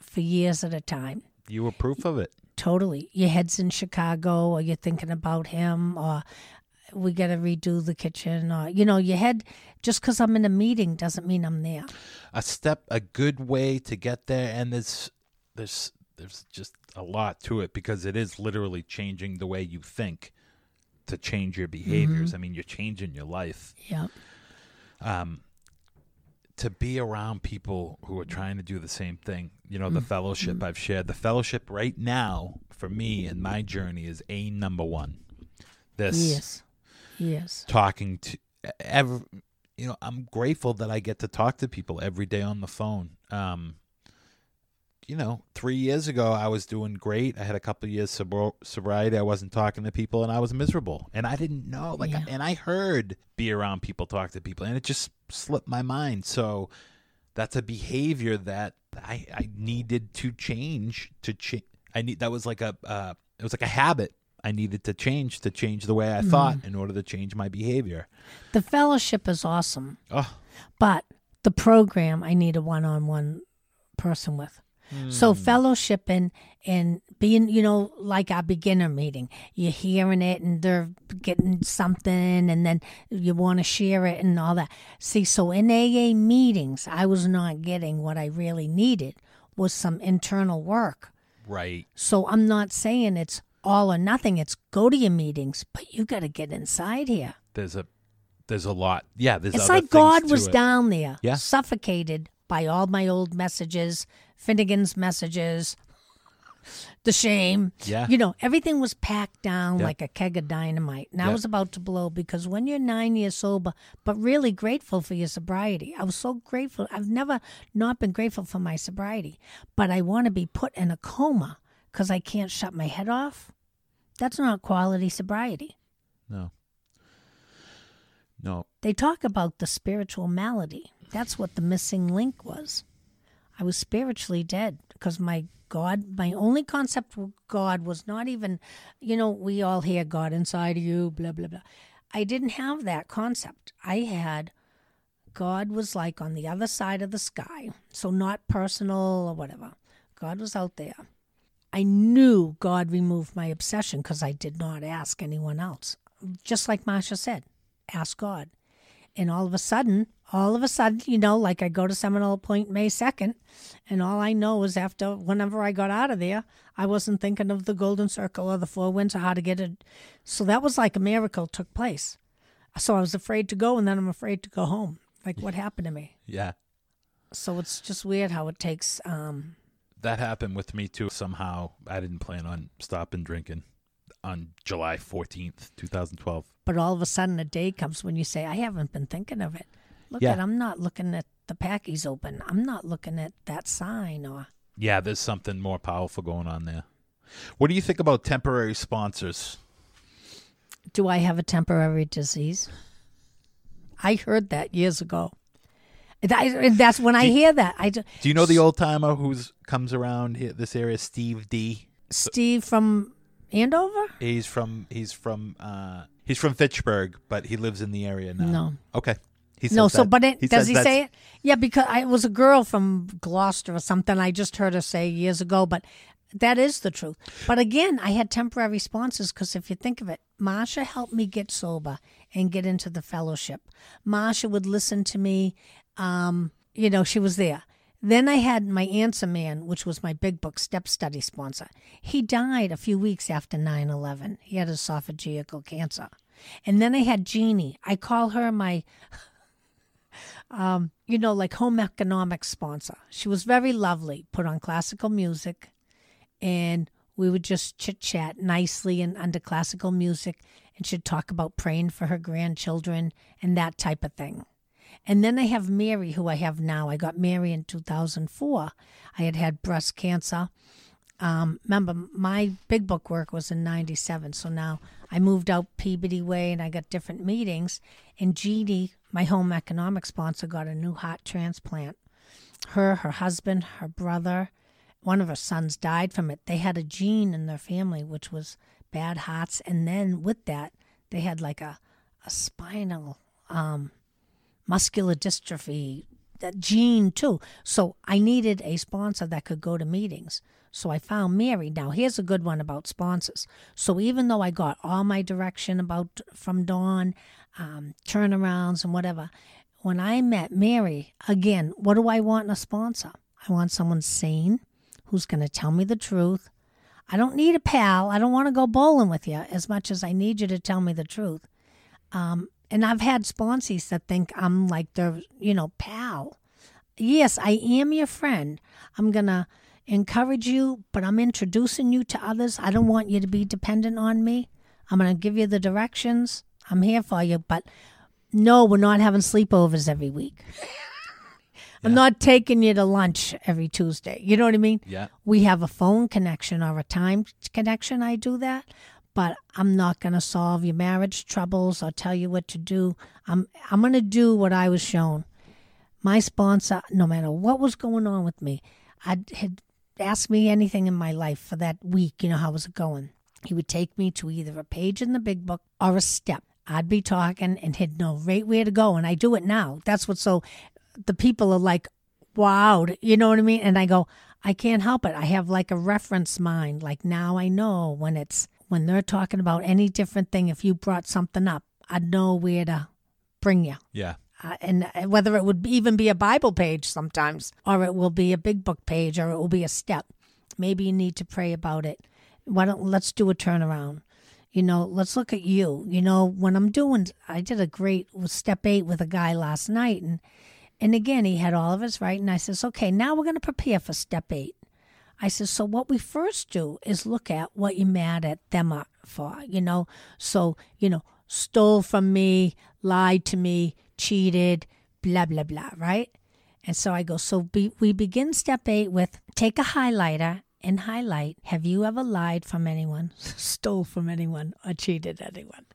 for years at a time. You were proof of it. Totally. Your head's in Chicago, or you're thinking about him, or we got to redo the kitchen, or, you know, your head, just because I'm in a meeting doesn't mean I'm there. A step, a good way to get there, and there's there's there's just a lot to it because it is literally changing the way you think to change your behaviors. I mean, you're changing your life. Yeah. um, to be around people who are trying to do the same thing. You know, the fellowship I've shared. The fellowship right now for me and my journey is a number one. This Yes. Yes. talking to ever. You know, I'm grateful that I get to talk to people every day on the phone. Um, you know, three years ago I was doing great. I had a couple of years sobriety. I wasn't talking to people, and I was miserable. And I didn't know, like, Yeah. and I heard be around people, talk to people, and it just slipped my mind. So that's a behavior that I I needed to change to change. I need that was like a uh, it was like a habit. I needed to change to change the way I thought in order to change my behavior. The fellowship is awesome, Oh, but the program I need a one on one person with. So fellowship and and being, you know, like our beginner meeting, you're hearing it and they're getting something, and then you want to share it and all that. See, so in AA meetings, I was not getting what I really needed was some internal work. right. So I'm not saying it's all or nothing. It's go to your meetings, but you got to get inside here. There's a there's a lot. Yeah, there's It's like God was it. down there, Yeah. suffocated by all my old messages, Finnegan's messages, the shame. Yeah. You know, everything was packed down Yeah. like a keg of dynamite. And I was about to blow because when you're nine years sober, but really grateful for your sobriety, I was so grateful. I've never not been grateful for my sobriety, but I want to be put in a coma because I can't shut my head off. That's not quality sobriety. No. No. They talk about the spiritual malady. That's what the missing link was. I was spiritually dead because my God, my only concept of God was not even, you know, we all hear God inside of you, blah, blah, blah. I didn't have that concept. I had God was like on the other side of the sky. So, not personal or whatever. God was out there. I knew God removed my obsession because I did not ask anyone else. Just like Marsha said, ask God. And all of a sudden, all of a sudden, you know, like I go to Seminole Point May 2nd, and all I know is after whenever I got out of there, I wasn't thinking of the Golden Circle or the Four Winds or how to get it. So that was like a miracle took place. So I was afraid to go, and then I'm afraid to go home. Like, what happened to me? Yeah. So it's just weird how it takes. Um, That happened with me too. Somehow I didn't plan on stopping drinking on July 14th, 2012. but all of a sudden, a day comes when you say, "I haven't been thinking of it." Look Yeah. at, I'm not looking at the packies open. I'm not looking at that sign or. Yeah, there's something more powerful going on there. What do you think about temporary sponsors? Do I have a temporary disease? I heard that years ago. That- that's when I hear that. I ju- Do you know the old timer who's comes around here, this area, Steve D? Steve from Andover. He's from he's from uh he's from Fitchburg, but he lives in the area now. No. Okay. He No, so that- but it, does he say it? Yeah, because I it was a girl from Gloucester or something. I just heard her say years ago, but that is the truth. But again, I had temporary sponsors because if you think of it, Marsha helped me get sober and get into the fellowship. Marsha would listen to me. Um, you know, she was there. Then I had my answer man, which was my big book step study sponsor. He died a few weeks after 9 11. He had esophageal cancer. And then I had Jeannie. I call her my you know, like home economics sponsor. She was very lovely, put on classical music, and we would just chit chat nicely and under classical music, and she'd talk about praying for her grandchildren and that type of thing. And then I have Mary, who I have now. I got Mary in 2004. I had had breast cancer. Um, remember, my big book work was in 97. So now I moved out Peabody Way and I got different meetings. And Jeannie, my home economic sponsor, got a new heart transplant. Her, her husband, her brother, one of her sons died from it. They had a gene in their family, which was bad hearts. And then with that, they had like a, a spinal um, muscular dystrophy that gene too. So I needed a sponsor that could go to meetings. So I found Mary. Now here's a good one about sponsors. So even though I got all my direction about from Dawn, um, turnarounds and whatever, when I met Mary, again, what do I want in a sponsor? I want someone sane who's going to tell me the truth. I don't need a pal. I don't want to go bowling with you as much as I need you to tell me the truth. Um, and I've had sponsees that think I'm like their, you know, pal. Yes, I am your friend. I'm going to encourage you, but I'm introducing you to others. I don't want you to be dependent on me. I'm going to give you the directions. I'm here for you, but no, we're not having sleepovers every week. I'm not taking you to lunch every Tuesday. You know what I mean? Yeah. We have a phone connection or a time connection. I do that, but I'm not going to solve your marriage troubles or tell you what to do. I'm I'm going to do what I was shown. My sponsor, no matter what was going on with me, I had asked me anything in my life for that week. You know how was it going? He would take me to either a page in the big book or a step. I'd be talking and he'd know right where to go, and I do it now. That's what so. The people are like, "Wow," you know what I mean? And I go, I can't help it. I have like a reference mind. Like now I know when it's when they're talking about any different thing. If you brought something up, I'd know where to bring you. Yeah. Uh, and uh, whether it would even be a Bible page sometimes, or it will be a big book page, or it will be a step. Maybe you need to pray about it. Why don't let's do a turnaround? You know, let's look at you. You know, when I'm doing, I did a great step eight with a guy last night, and and again he had all of us right, and I says, okay, now we're going to prepare for step eight. I says, so what we first do is look at what you're mad at them for, you know. So, you know, stole from me, lied to me, cheated, blah, blah, blah, right? And so I go, so be, we begin step eight with take a highlighter and highlight have you ever lied from anyone, stole from anyone, or cheated anyone?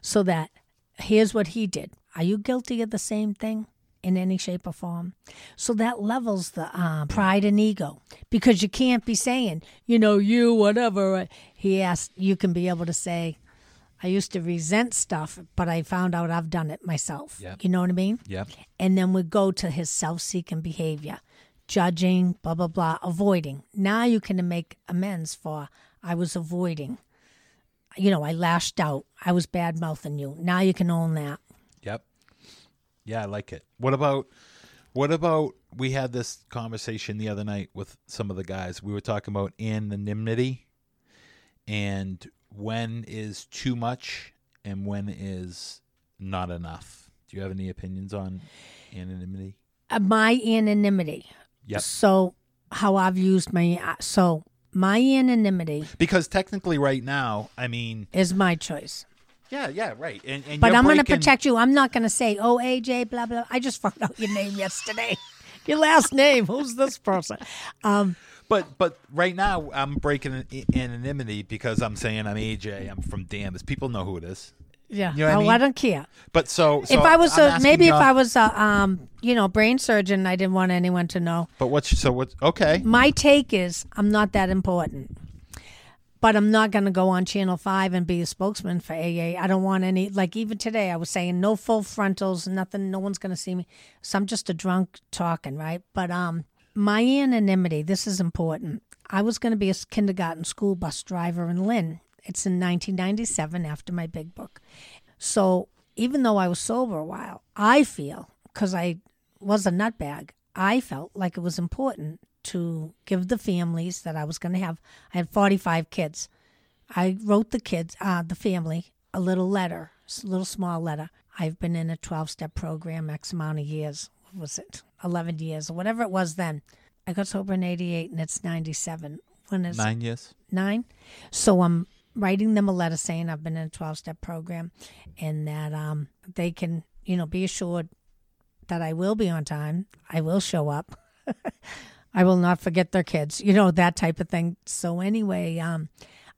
So that here's what he did. Are you guilty of the same thing? in any shape or form. So that levels the um, pride and ego because you can't be saying, you know, you, whatever. He asked, you can be able to say, I used to resent stuff, but I found out I've done it myself. Yep. You know what I mean? Yep. And then we go to his self seeking behavior, judging, blah, blah, blah, avoiding. Now you can make amends for I was avoiding. You know, I lashed out. I was bad mouthing you. Now you can own that. Yep. Yeah, I like it. What about what about we had this conversation the other night with some of the guys. We were talking about anonymity and when is too much and when is not enough. Do you have any opinions on anonymity? Uh, my anonymity. Yep. So, how I've used my. So, my anonymity Because technically right now, I mean, is my choice. yeah, yeah, right. And, and But I'm going to protect you. I'm not going to say, oh, AJ, blah, blah. I just found out your name yesterday. your last name. Who's this person? Um, But but right now I'm breaking anonymity because I'm saying I'm AJ. I'm from Danvers. People know who it is. Yeah. You know what I oh, mean? I don't care. But so, so if I was I'm a, maybe if I was a, um, you know, brain surgeon, I didn't want anyone to know. But what's so what? Okay. My take is I'm not that important. But I'm not going to go on Channel 5 and be a spokesman for AA. I don't want any, like even today, I was saying no full frontals, nothing, no one's going to see me. So I'm just a drunk talking, right? But um, my anonymity, this is important. I was going to be a kindergarten school bus driver in Lynn. It's in 1997 after my big book. So even though I was sober a while, I feel, because I was a nutbag, I felt like it was important to give the families that I was going to have. I had 45 kids. I wrote the kids, uh, the family, a little letter, a little small letter. I've been in a 12 step program X amount of years. What was it? 11 years or whatever it was then. I got sober in 88 and it's 97. When is Nine years. nine. So I'm writing them a letter saying I've been in a 12 step program and that um, they can, you know, be assured that I will be on time. I will show up. I will not forget their kids, you know, that type of thing. So anyway, um,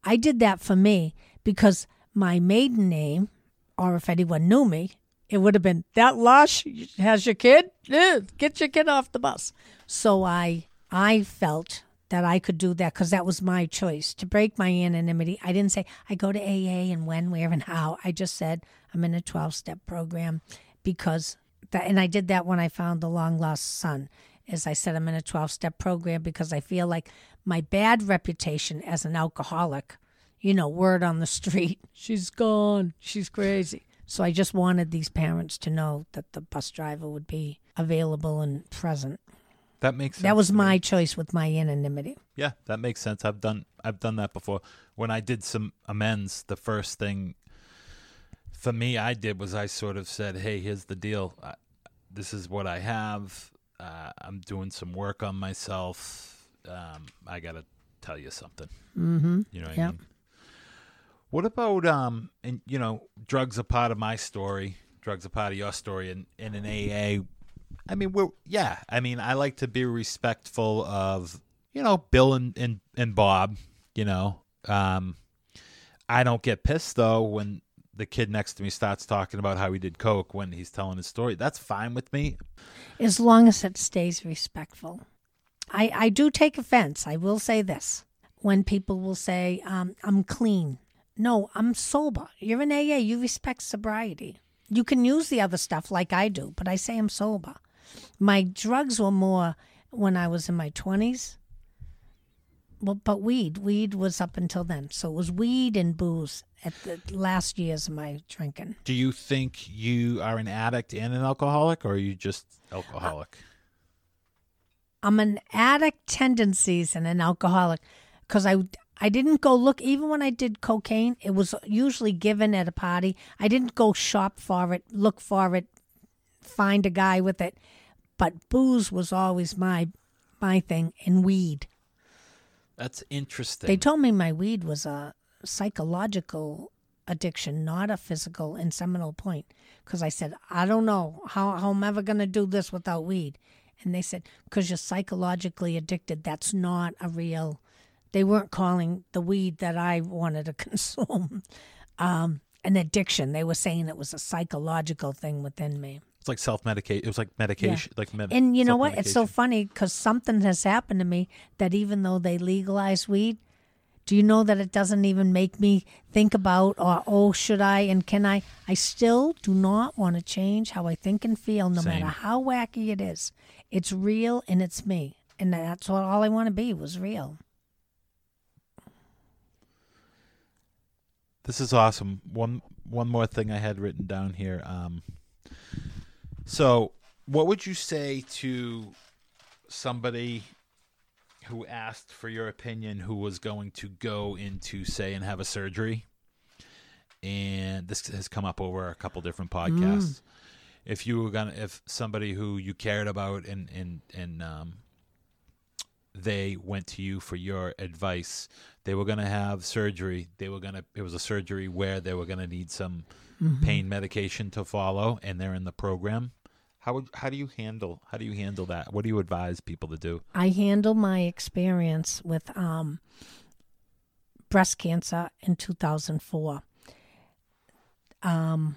I did that for me because my maiden name, or if anyone knew me, it would have been that lush has your kid. Eh, Get your kid off the bus. So I I felt that I could do that because that was my choice to break my anonymity. I didn't say I go to AA and when, where, and how. I just said I'm in a 12 step program because that, and I did that when I found the long lost son. As I said, I'm in a 12 step program because I feel like my bad reputation as an alcoholic, you know, word on the street, she's gone, she's crazy. So I just wanted these parents to know that the bus driver would be available and present. That makes sense. That was my choice with my anonymity. Yeah, that makes sense. I've done I've done that before. When I did some amends, the first thing for me I did was I sort of said, "Hey, here's the deal. I, this is what I have. Uh, I'm doing some work on myself. Um, I got to tell you something." Mm-hmm. You know what I mean? What about um and you know, drugs are part of my story. Drugs are part of your story and in an AA I mean we're yeah, I mean I like to be respectful of, you know, Bill and, and, and Bob, you know. Um I don't get pissed though when the kid next to me starts talking about how he did coke when he's telling his story. That's fine with me. As long as it stays respectful. I, I do take offense. I will say this. When people will say, um, I'm clean. No, I'm sober. You're in AA. You respect sobriety. You can use the other stuff like I do, but I say I'm sober. My drugs were more when I was in my 20s. Well, but weed. Weed was up until then. So it was weed and booze at the last years of my drinking. Do you think you are an addict and an alcoholic or are you just alcoholic? Uh, I'm an addict tendencies and an alcoholic because I I didn't go look even when I did cocaine. It was usually given at a party. I didn't go shop for it, look for it, find a guy with it. But booze was always my my thing, and weed. That's interesting. They told me my weed was a psychological addiction, not a physical and Seminole Point. Because I said, I don't know how, how I'm ever going to do this without weed. And they said, because you're psychologically addicted, that's not a real. They weren't calling the weed that I wanted to consume um, an addiction. They were saying it was a psychological thing within me. It's like self medicate. It was like medication. Like med- And you know what? It's so funny because something has happened to me that even though they legalize weed, Do you know that it doesn't even make me think about or oh should I and can I? I still do not want to change how I think and feel no Same. matter how wacky it is. It's real and it's me. And that's what all I want to be was real. This is awesome. One one more thing I had written down here. Um, so, what would you say to somebody who asked for your opinion who was going to go into say and have a surgery? And this has come up over a couple different podcasts. If you were gonna, if somebody who you cared about and and and um, they went to you for your advice. They were going to have surgery. They were going to, it was a surgery where they were going to need some pain medication to follow, and they're in the program. How would, how do you handle, how do you handle that? What do you advise people to do? I handle my experience with um, breast cancer in 2004. Um,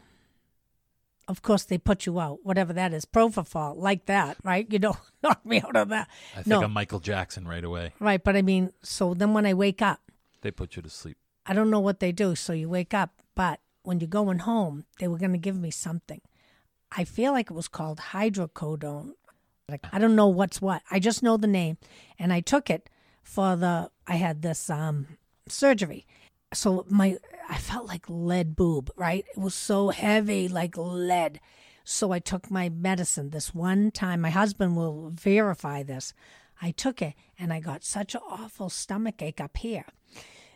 of course, they put you out, whatever that is, propofol, like that, right? You don't knock me out of that. I think no, I'm Michael Jackson right away. right. But I mean, so then when I wake up, They put you to sleep. I don't know what they do. So you wake up, but when you're going home, they were going to give me something. I feel like it was called hydrocodone. Like I don't know what's what. I just know the name, and I took it for the. I had this um surgery, so my I felt like lead boob. Right, it was so heavy, like lead. So I took my medicine this one time. My husband will verify this. I took it, and I got such an awful stomach ache up here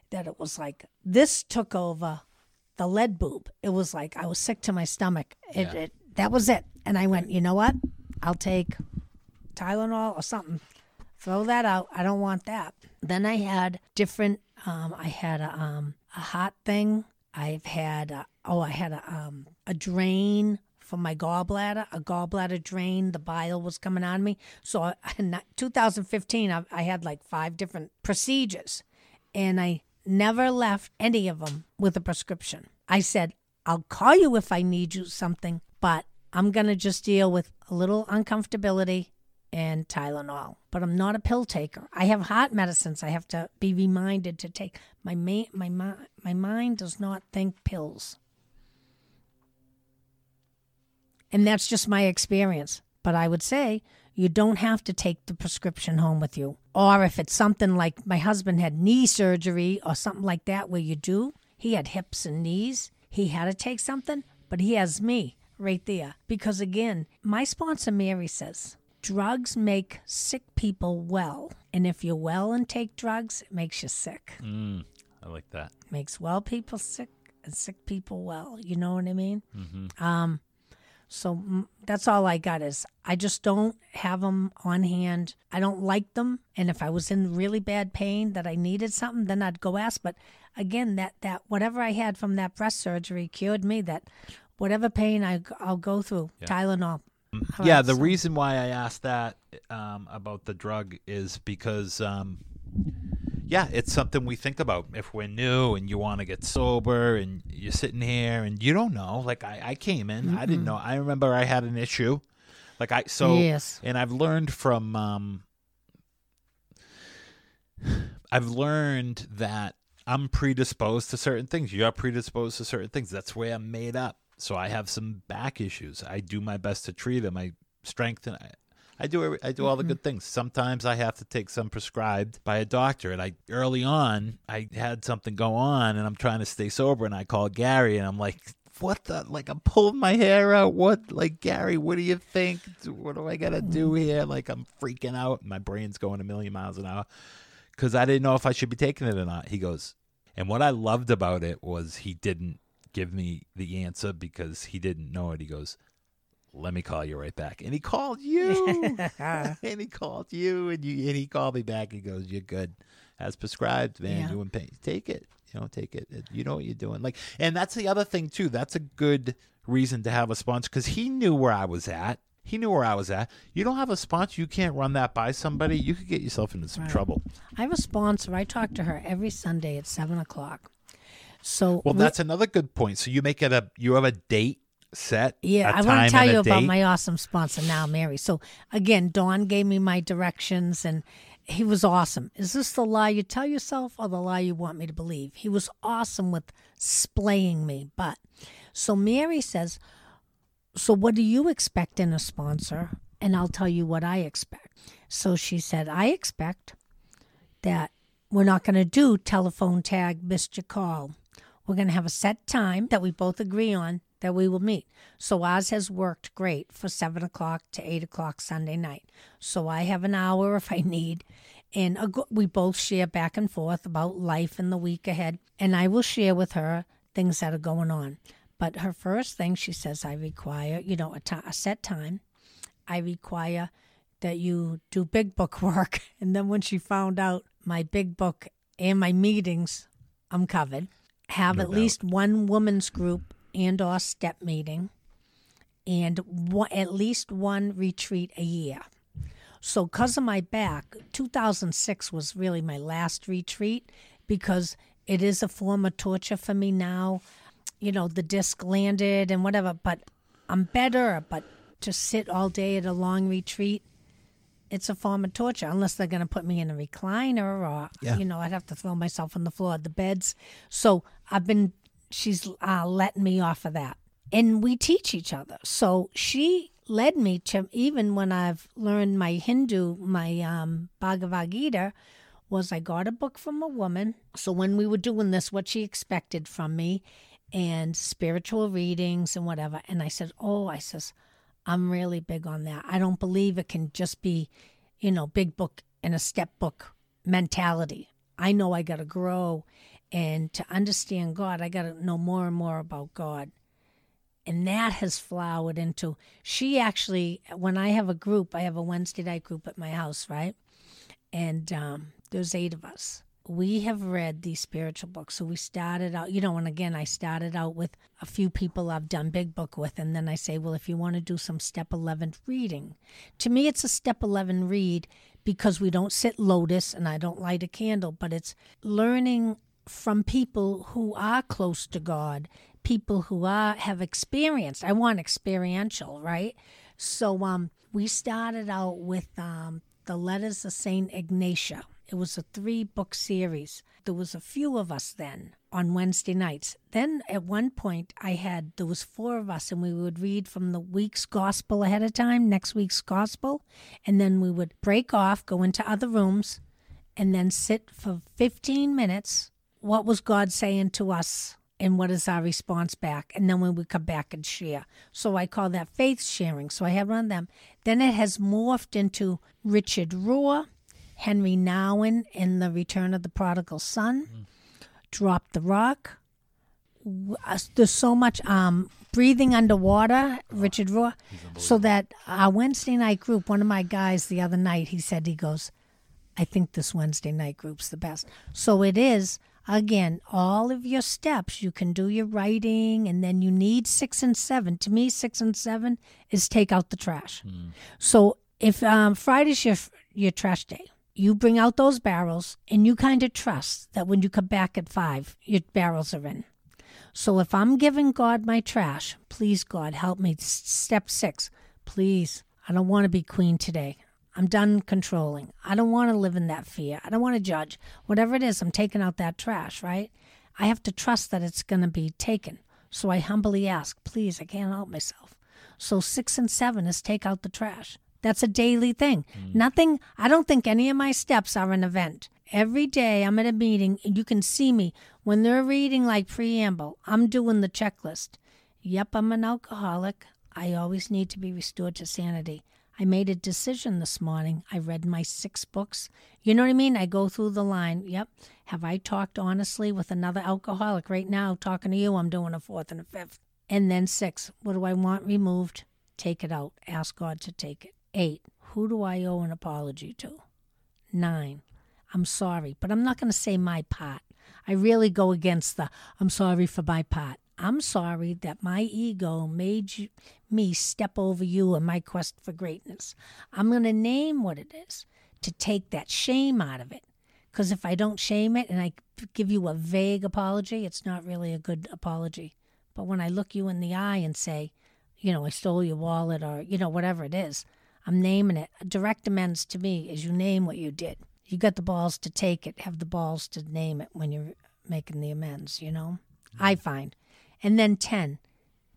that it was like this took over the lead boob. It was like I was sick to my stomach. It, Yeah. it that was it. And I went, you know what? I'll take Tylenol or something. Throw that out. I don't want that. Then I had different. Um, I had a um a hot thing. I've had a, oh I had a um a drain for my gallbladder, a gallbladder drain. The bile was coming on me. So in 2015, I, I had like five different procedures, and I never left any of them with a prescription. I said, I'll call you if I need you something, but I'm going to just deal with a little uncomfortability and Tylenol. But I'm not a pill taker. I have heart medicines I have to be reminded to take. My ma- my mi- my mind does not think pills. And that's just my experience. But I would say you don't have to take the prescription home with you. Or if it's something like my husband had knee surgery or something like that where you do, he had hips and knees. He had to take something, but he has me right there. Because again, my sponsor Mary says drugs make sick people well. And if you're well and take drugs, it makes you sick. Mm, I like that. makes well people sick and sick people well. You know what I mean? Um, so mm, that's all I got is I just don't have them on hand. I don't like them, and if I was in really bad pain that I needed something, then I'd go ask. But again, that that whatever I had from that breast surgery cured me. That whatever pain I I'll go through, Tylenol. Yeah, the so- reason why I asked that um, about the drug is because, um, yeah, it's something we think about if we're new and you want to get sober and you're sitting here and you don't know. Like I, I came in, I didn't know. I remember I had an issue. Like I so, Yes. and I've learned from. Um, I've learned that I'm predisposed to certain things. You're predisposed to certain things. That's where I'm made up. So I have some back issues. I do my best to treat them. I strengthen. I, I do. every- I do all the mm-hmm. good things. Sometimes I have to take some prescribed by a doctor. And I early on, I had something go on, and I'm trying to stay sober. And I call Gary, and I'm like, "What the? Like I'm pulling my hair out. What? Like Gary? What do you think? What do I gotta do mm-hmm. here? Like I'm freaking out. My brain's going a million miles an hour." because I didn't know if I should be taking it or not. He goes, and what I loved about it was he didn't give me the answer because he didn't know it. He goes, "Let me call you right back," and he called you, and he called you, and you, and he called me back. He goes, "You're good, as prescribed, man. Yeah. You in pain? Take it. You know, take it. You know what you're doing. Like, and that's the other thing too. That's a good reason to have a sponsor because he knew where I was at." He knew where I was at. You don't have a sponsor, you can't run that by somebody. You could get yourself into some Right. trouble. I have a sponsor. I talk to her every Sunday at seven o'clock. So Well, we- that's another good point. So you make it a you have a date set. Yeah, I want to tell you about my awesome sponsor now, Mary. So again, Dawn gave me my directions, and he was awesome. Is this the lie you tell yourself or the lie you want me to believe? He was awesome with splaying me. But so Mary says, So what do you expect in a sponsor? And I'll tell you what I expect. So she said, I expect that we're not going to do telephone tag, missed your call. We're going to have a set time that we both agree on that we will meet. So ours has worked great for seven o'clock to eight o'clock Sunday night. So I have an hour if I need. And we both share back and forth about life in the week ahead. And I will share with her things that are going on. But her first thing, she says, I require, you know, a, t- a set time. I require that you do big book work. And then when she found out my big book and my meetings, I'm covered. Have no at doubt. least one women's group and or step meeting and one, at least one retreat a year. So because of my back, 2006 was really my last retreat because it is a form of torture for me now. You know, the disc landed and whatever, but I'm better, but to sit all day at a long retreat, it's a form of torture unless they're going to put me in a recliner or yeah. you know i'd have to throw myself on the floor of the beds. So i've been she's uh, letting me off of that. And we teach each other. So she led me to even when i've learned my hindu my um, bhagavad gita was i got a book from a woman. So when we were doing this what she expected from me and spiritual readings and whatever. And i said oh i says I'm really big on that. I don't believe it can just be, you know, big book and a step book mentality. I know I got to grow and to understand God, I got to know more and more about God. And that has flowered into she actually when I have a group, I have a Wednesday night group at my house, right? And um, there's eight of us we have read these spiritual books. So we started out, you know, and again, I started out with a few people I've done big book with. And then I say, well, if you want to do some step 11 reading, to me, it's a step 11 read because we don't sit lotus and I don't light a candle, but it's learning from people who are close to God, people who are have experienced. I want experiential, right? So um, we started out with um, the letters of Saint Ignatia it was a three book series. There was a few of us then on Wednesday nights. Then at one point I had there was four of us and we would read from the week's gospel ahead of time, next week's gospel, and then we would break off, go into other rooms, and then sit for 15 minutes. What was God saying to us? And what is our response back? And then we come back and share. So I call that faith sharing. So I have one of them. Then it has morphed into Richard Rohr Henri Nouwen in The Return of the Prodigal Son, mm. Drop the Rock. Uh, there's so much um, breathing underwater, Richard Rohr. So that our Wednesday night group, one of my guys the other night, he said, he goes, I think this Wednesday night group's the best. So it is, again, all of your steps. You can do your writing, and then you need six and seven. To me, six and seven is take out the trash. Mm. So if um, Friday's your, your trash day, you bring out those barrels and you kind of trust that when you come back at five, your barrels are in. So if I'm giving God my trash, please, God, help me. Step six, please. I don't want to be queen today. I'm done controlling. I don't want to live in that fear. I don't want to judge. Whatever it is, I'm taking out that trash, right? I have to trust that it's going to be taken. So I humbly ask, please, I can't help myself. So six and seven is take out the trash. That's a daily thing. Mm. Nothing, I don't think any of my steps are an event. Every day I'm at a meeting and you can see me when they're reading like preamble, I'm doing the checklist. Yep, I'm an alcoholic. I always need to be restored to sanity. I made a decision this morning. I read my six books. You know what I mean? I go through the line. Yep. Have I talked honestly with another alcoholic right now? Talking to you, I'm doing a fourth and a fifth. And then six. What do I want removed? Take it out. Ask God to take it. Eight, who do I owe an apology to? Nine, I'm sorry, but I'm not going to say my part. I really go against the I'm sorry for my part. I'm sorry that my ego made you, me step over you in my quest for greatness. I'm going to name what it is to take that shame out of it. Because if I don't shame it and I give you a vague apology, it's not really a good apology. But when I look you in the eye and say, you know, I stole your wallet or, you know, whatever it is, I'm naming it. Direct amends to me is you name what you did. You got the balls to take it, have the balls to name it when you're making the amends, you know? I mm-hmm. find. And then 10,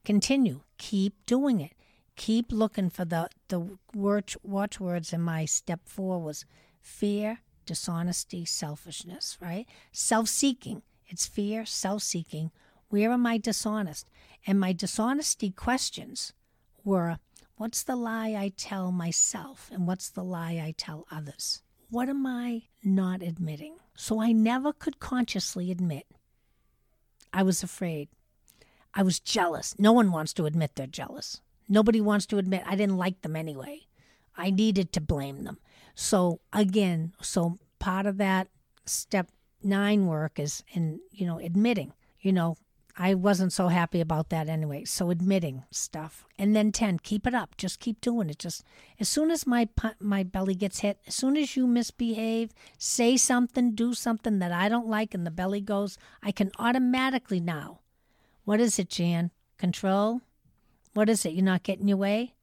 continue. Keep doing it. Keep looking for the, the watch, watchwords in my step four was fear, dishonesty, selfishness, right? Self seeking. It's fear, self seeking. Where am I dishonest? And my dishonesty questions were what's the lie I tell myself and what's the lie I tell others? What am I not admitting? So I never could consciously admit. I was afraid. I was jealous. No one wants to admit they're jealous. Nobody wants to admit I didn't like them anyway. I needed to blame them. So again, so part of that step nine work is in, you know, admitting, you know, I wasn't so happy about that anyway. So admitting stuff, and then ten, keep it up. Just keep doing it. Just as soon as my my belly gets hit, as soon as you misbehave, say something, do something that I don't like, and the belly goes, I can automatically now. What is it, Jan? Control. What is it? You're not getting your way,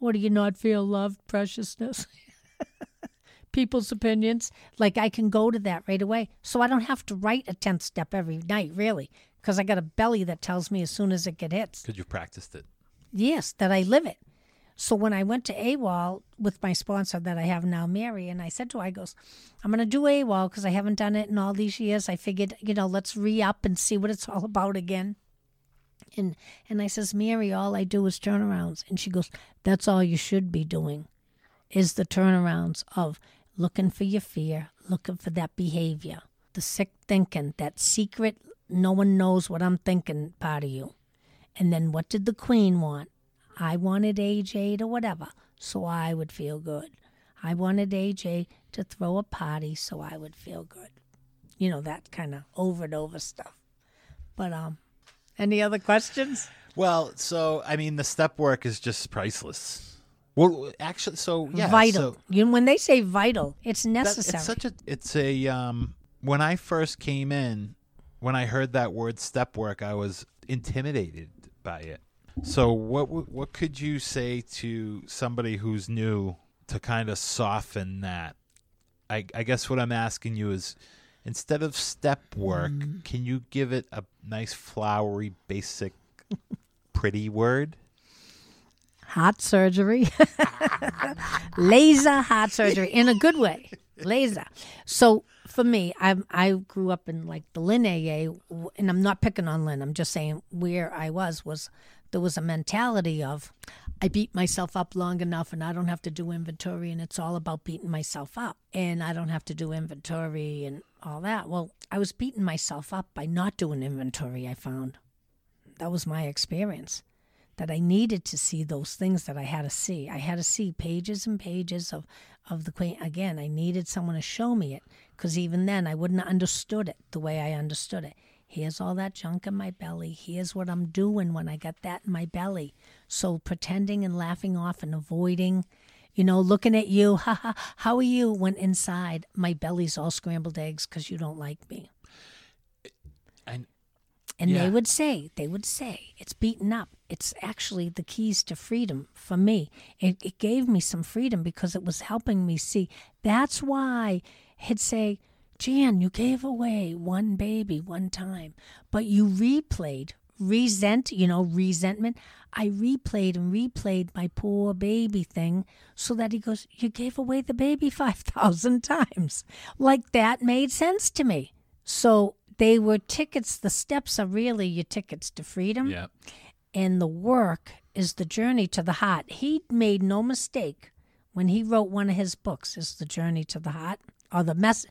or do you not feel loved, preciousness? people's opinions. Like I can go to that right away. So I don't have to write a 10th step every night, really because I got a belly that tells me as soon as it get hits. Because you've practiced it. Yes, that I live it. So when I went to AWOL with my sponsor that I have now, Mary, and I said to her, I goes, I'm going to do AWOL because I haven't done it in all these years. I figured, you know, let's re up and see what it's all about again. And and I says, Mary, all I do is turnarounds. And she goes, That's all you should be doing, is the turnarounds of looking for your fear, looking for that behavior, the sick thinking, that secret no one knows what I'm thinking part of you. And then what did the queen want? I wanted AJ to whatever, so I would feel good. I wanted AJ to throw a party so I would feel good. You know, that kind of over and over stuff. But um any other questions? Well, so I mean the step work is just priceless. Well, actually, so yeah, vital. so you when they say vital, it's that- necessary. it's such a it's a um when I first came in, when I heard that word step work, I was intimidated by it. So what what could you say to somebody who's new to kind of soften that? I I guess what I'm asking you is instead of step work, mm. can you give it a nice flowery basic pretty word? heart surgery, laser heart surgery in a good way, laser. So for me, I I grew up in like the Lynn and I'm not picking on Lynn. I'm just saying where I was was there was a mentality of I beat myself up long enough, and I don't have to do inventory, and it's all about beating myself up, and I don't have to do inventory and all that. Well, I was beating myself up by not doing inventory. I found that was my experience that I needed to see those things that I had to see. I had to see pages and pages of, of the Queen. Again, I needed someone to show me it because even then I wouldn't have understood it the way I understood it. Here's all that junk in my belly. Here's what I'm doing when I got that in my belly. So pretending and laughing off and avoiding, you know, looking at you, ha ha, how are you? When inside my belly's all scrambled eggs because you don't like me. And Yeah. they would say, they would say, it's beaten up. It's actually the keys to freedom for me. It, it gave me some freedom because it was helping me see. That's why he'd say, Jan, you gave away one baby one time, but you replayed resent, you know, resentment. I replayed and replayed my poor baby thing so that he goes, You gave away the baby 5,000 times. Like that made sense to me. So they were tickets, the steps are really your tickets to freedom yeah. and the work is the journey to the heart. He made no mistake when he wrote one of his books is the journey to the heart or the mess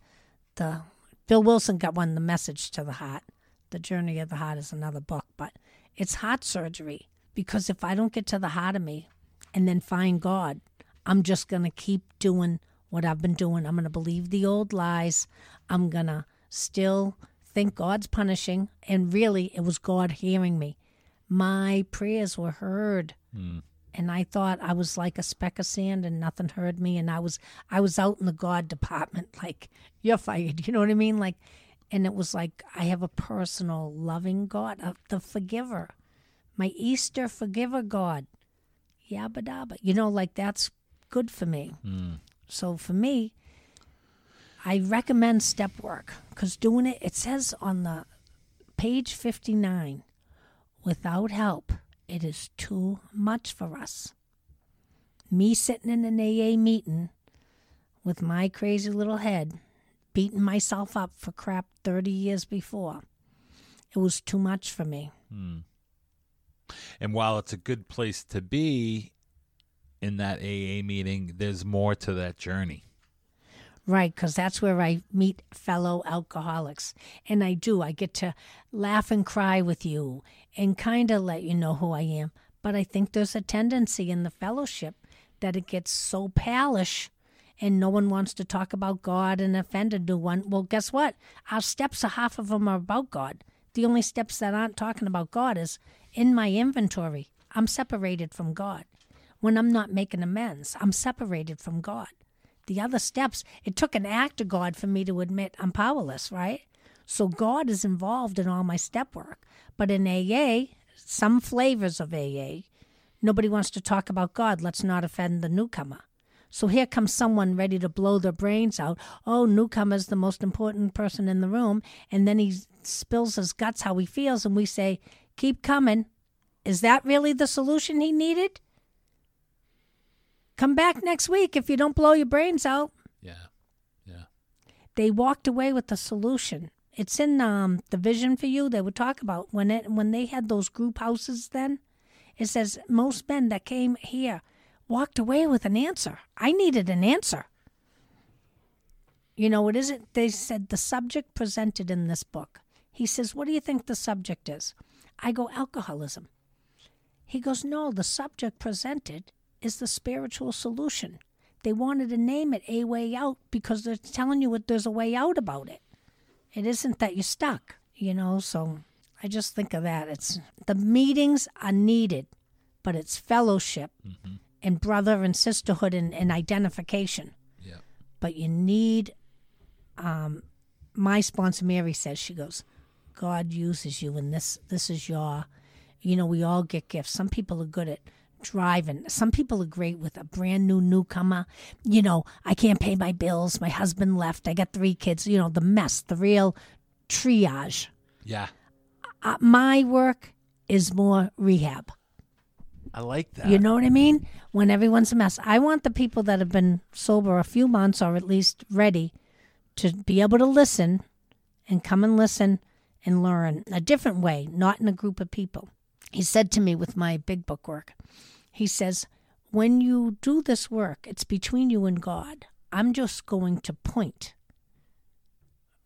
the Bill Wilson got one the message to the heart. The journey of the heart is another book, but it's heart surgery because if I don't get to the heart of me and then find God, I'm just going to keep doing what I've been doing. I'm going to believe the old lies. I'm going to still think God's punishing and really it was God hearing me. My prayers were heard. And i thought i was like a speck of sand and nothing heard me and i was i was out in the god department like you're fired you know what i mean? Like and it was like i have a personal loving god uh, the forgiver my easter forgiver god. Yabba dabba you know like that's good for me. So for me I recommend step work because doing it, it says on the page 59 without help, it is too much for us. Me sitting in an AA meeting with my crazy little head, beating myself up for crap 30 years before, it was too much for me. Hmm. And while it's a good place to be in that AA meeting, there's more to that journey. Right, because that's where I meet fellow alcoholics. And I do. I get to laugh and cry with you and kind of let you know who I am. But I think there's a tendency in the fellowship that it gets so palish and no one wants to talk about God and offended new one. Well, guess what? Our steps are half of them are about God. The only steps that aren't talking about God is in my inventory. I'm separated from God. When I'm not making amends, I'm separated from God the other steps, it took an act of God for me to admit I'm powerless, right? So God is involved in all my step work. But in AA, some flavors of AA, nobody wants to talk about God. Let's not offend the newcomer. So here comes someone ready to blow their brains out. Oh, newcomer's the most important person in the room. And then he spills his guts how he feels. And we say, keep coming. Is that really the solution he needed? Come back next week if you don't blow your brains out. Yeah. Yeah. They walked away with the solution. It's in um, the vision for you. They would talk about when it when they had those group houses. Then it says most men that came here walked away with an answer. I needed an answer. You know what is it? They said the subject presented in this book. He says, "What do you think the subject is?" I go, "Alcoholism." He goes, "No, the subject presented is the spiritual solution. They wanted to name it A Way Out because they're telling you that there's a way out about it. It isn't that you're stuck, you know, so I just think of that. It's the meetings are needed, but it's fellowship and brother and sisterhood and, and identification. Yeah. But you need um my sponsor Mary says she goes, God uses you and this this is your you know, we all get gifts. Some people are good at driving. Some people are great with a brand new newcomer. You know, I can't pay my bills. My husband left. I got three kids. You know, the mess, the real triage. Yeah. Uh, my work is more rehab. I like that. You know what I mean? When everyone's a mess. I want the people that have been sober a few months or at least ready to be able to listen and come and listen and learn a different way, not in a group of people. He said to me with my big book work, he says, when you do this work, it's between you and God. I'm just going to point.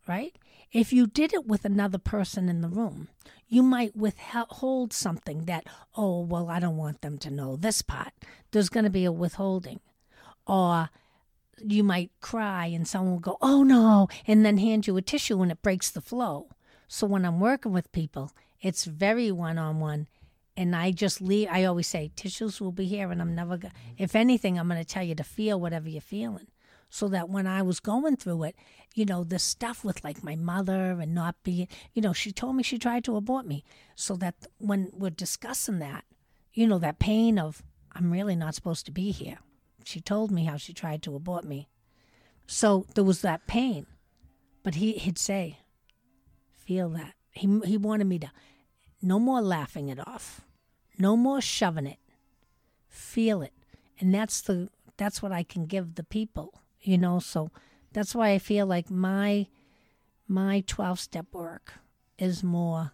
Right? If you did it with another person in the room, you might withhold something that, oh, well, I don't want them to know this part. There's going to be a withholding. Or you might cry and someone will go, oh, no, and then hand you a tissue and it breaks the flow. So when I'm working with people, it's very one on one. And I just leave, I always say, tissues will be here, and I'm never going if anything, I'm going to tell you to feel whatever you're feeling. So that when I was going through it, you know, the stuff with like my mother and not being, you know, she told me she tried to abort me. So that when we're discussing that, you know, that pain of, I'm really not supposed to be here. She told me how she tried to abort me. So there was that pain. But he, he'd say, feel that. He, he wanted me to, no more laughing it off, no more shoving it. Feel it. And that's the, that's what I can give the people, you know. So that's why I feel like my, my 12 step work is more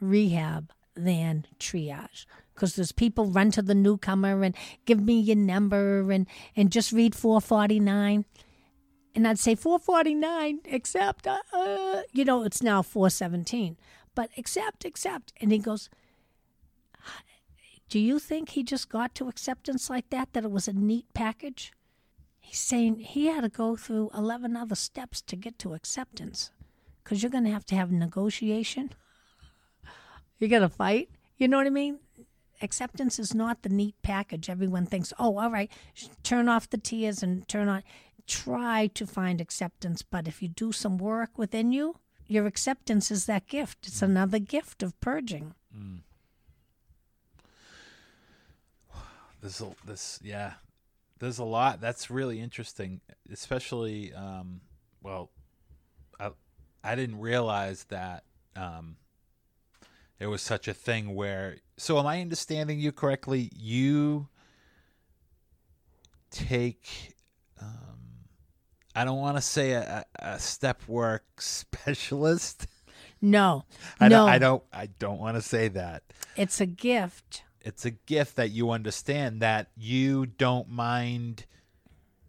rehab than triage because there's people run to the newcomer and give me your number and and just read 449 and i'd say 449 except uh, uh, you know it's now 417 but accept accept. And he goes do you think he just got to acceptance like that that it was a neat package? He's saying he had to go through 11 other steps to get to acceptance because you're going to have to have negotiation. You're going to fight. You know what i mean? Acceptance is not the neat package. Everyone thinks oh all right turn off the tears and turn on try to find acceptance but if you do some work within you your acceptance is that gift it's another gift of purging There's a, this, yeah. There's a lot. That's really interesting, especially, um, well, I, I didn't realize that um, there was such a thing where. So, am I understanding you correctly? You take. Um, I don't want to say a, a step work specialist. No, I no, don't. I don't. I don't want to say that. it's a gift. It's a gift that you understand that you don't mind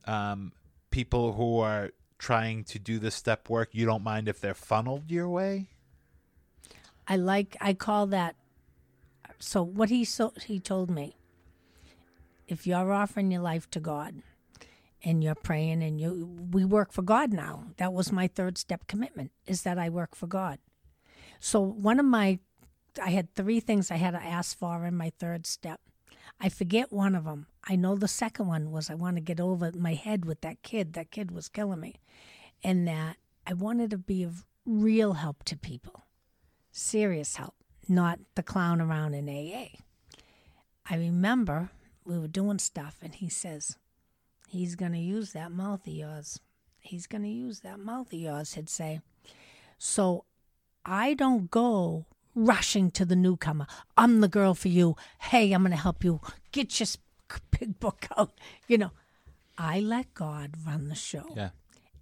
um, people who are trying to do the step work. You don't mind if they're funneled your way. I like I call that so what he so he told me if you're offering your life to God and you're praying and you we work for God now. That was my third step commitment is that I work for God. So one of my I had three things I had to ask for in my third step. I forget one of them. I know the second one was I want to get over my head with that kid. That kid was killing me. And that I wanted to be of real help to people serious help, not the clown around in AA. I remember we were doing stuff, and he says, He's going to use that mouth of yours. He's going to use that mouth of yours, he'd say. So I don't go rushing to the newcomer. I'm the girl for you. Hey, I'm going to help you. Get your big book out. You know, I let God run the show Yeah.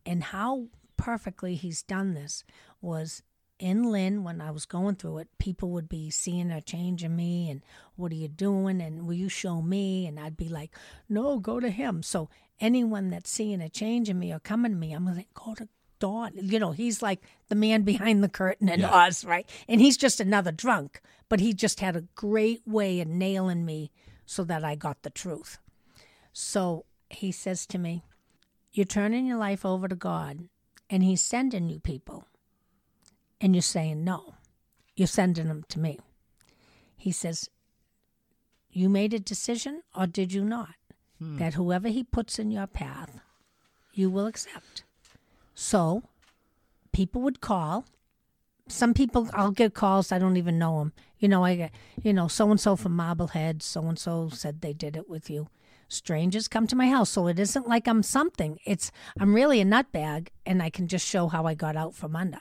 and how perfectly he's done this was in Lynn when I was going through it, people would be seeing a change in me and what are you doing and will you show me? And I'd be like, no, go to him. So anyone that's seeing a change in me or coming to me, I'm like, go to Don. You know, he's like the man behind the curtain in Yeah. Oz, right? And he's just another drunk, but he just had a great way of nailing me so that I got the truth. So he says to me, you're turning your life over to God and He's sending you people, and you're saying no. You're sending them to me. He says, You made a decision or did you not? Hmm. That whoever He puts in your path, you will accept. So people would call. Some people, I'll get calls, I don't even know them. You know, I get, you know, so and so from Marblehead, so and so said they did it with you strangers come to my house. So it isn't like I'm something. It's I'm really a nutbag and I can just show how I got out from under.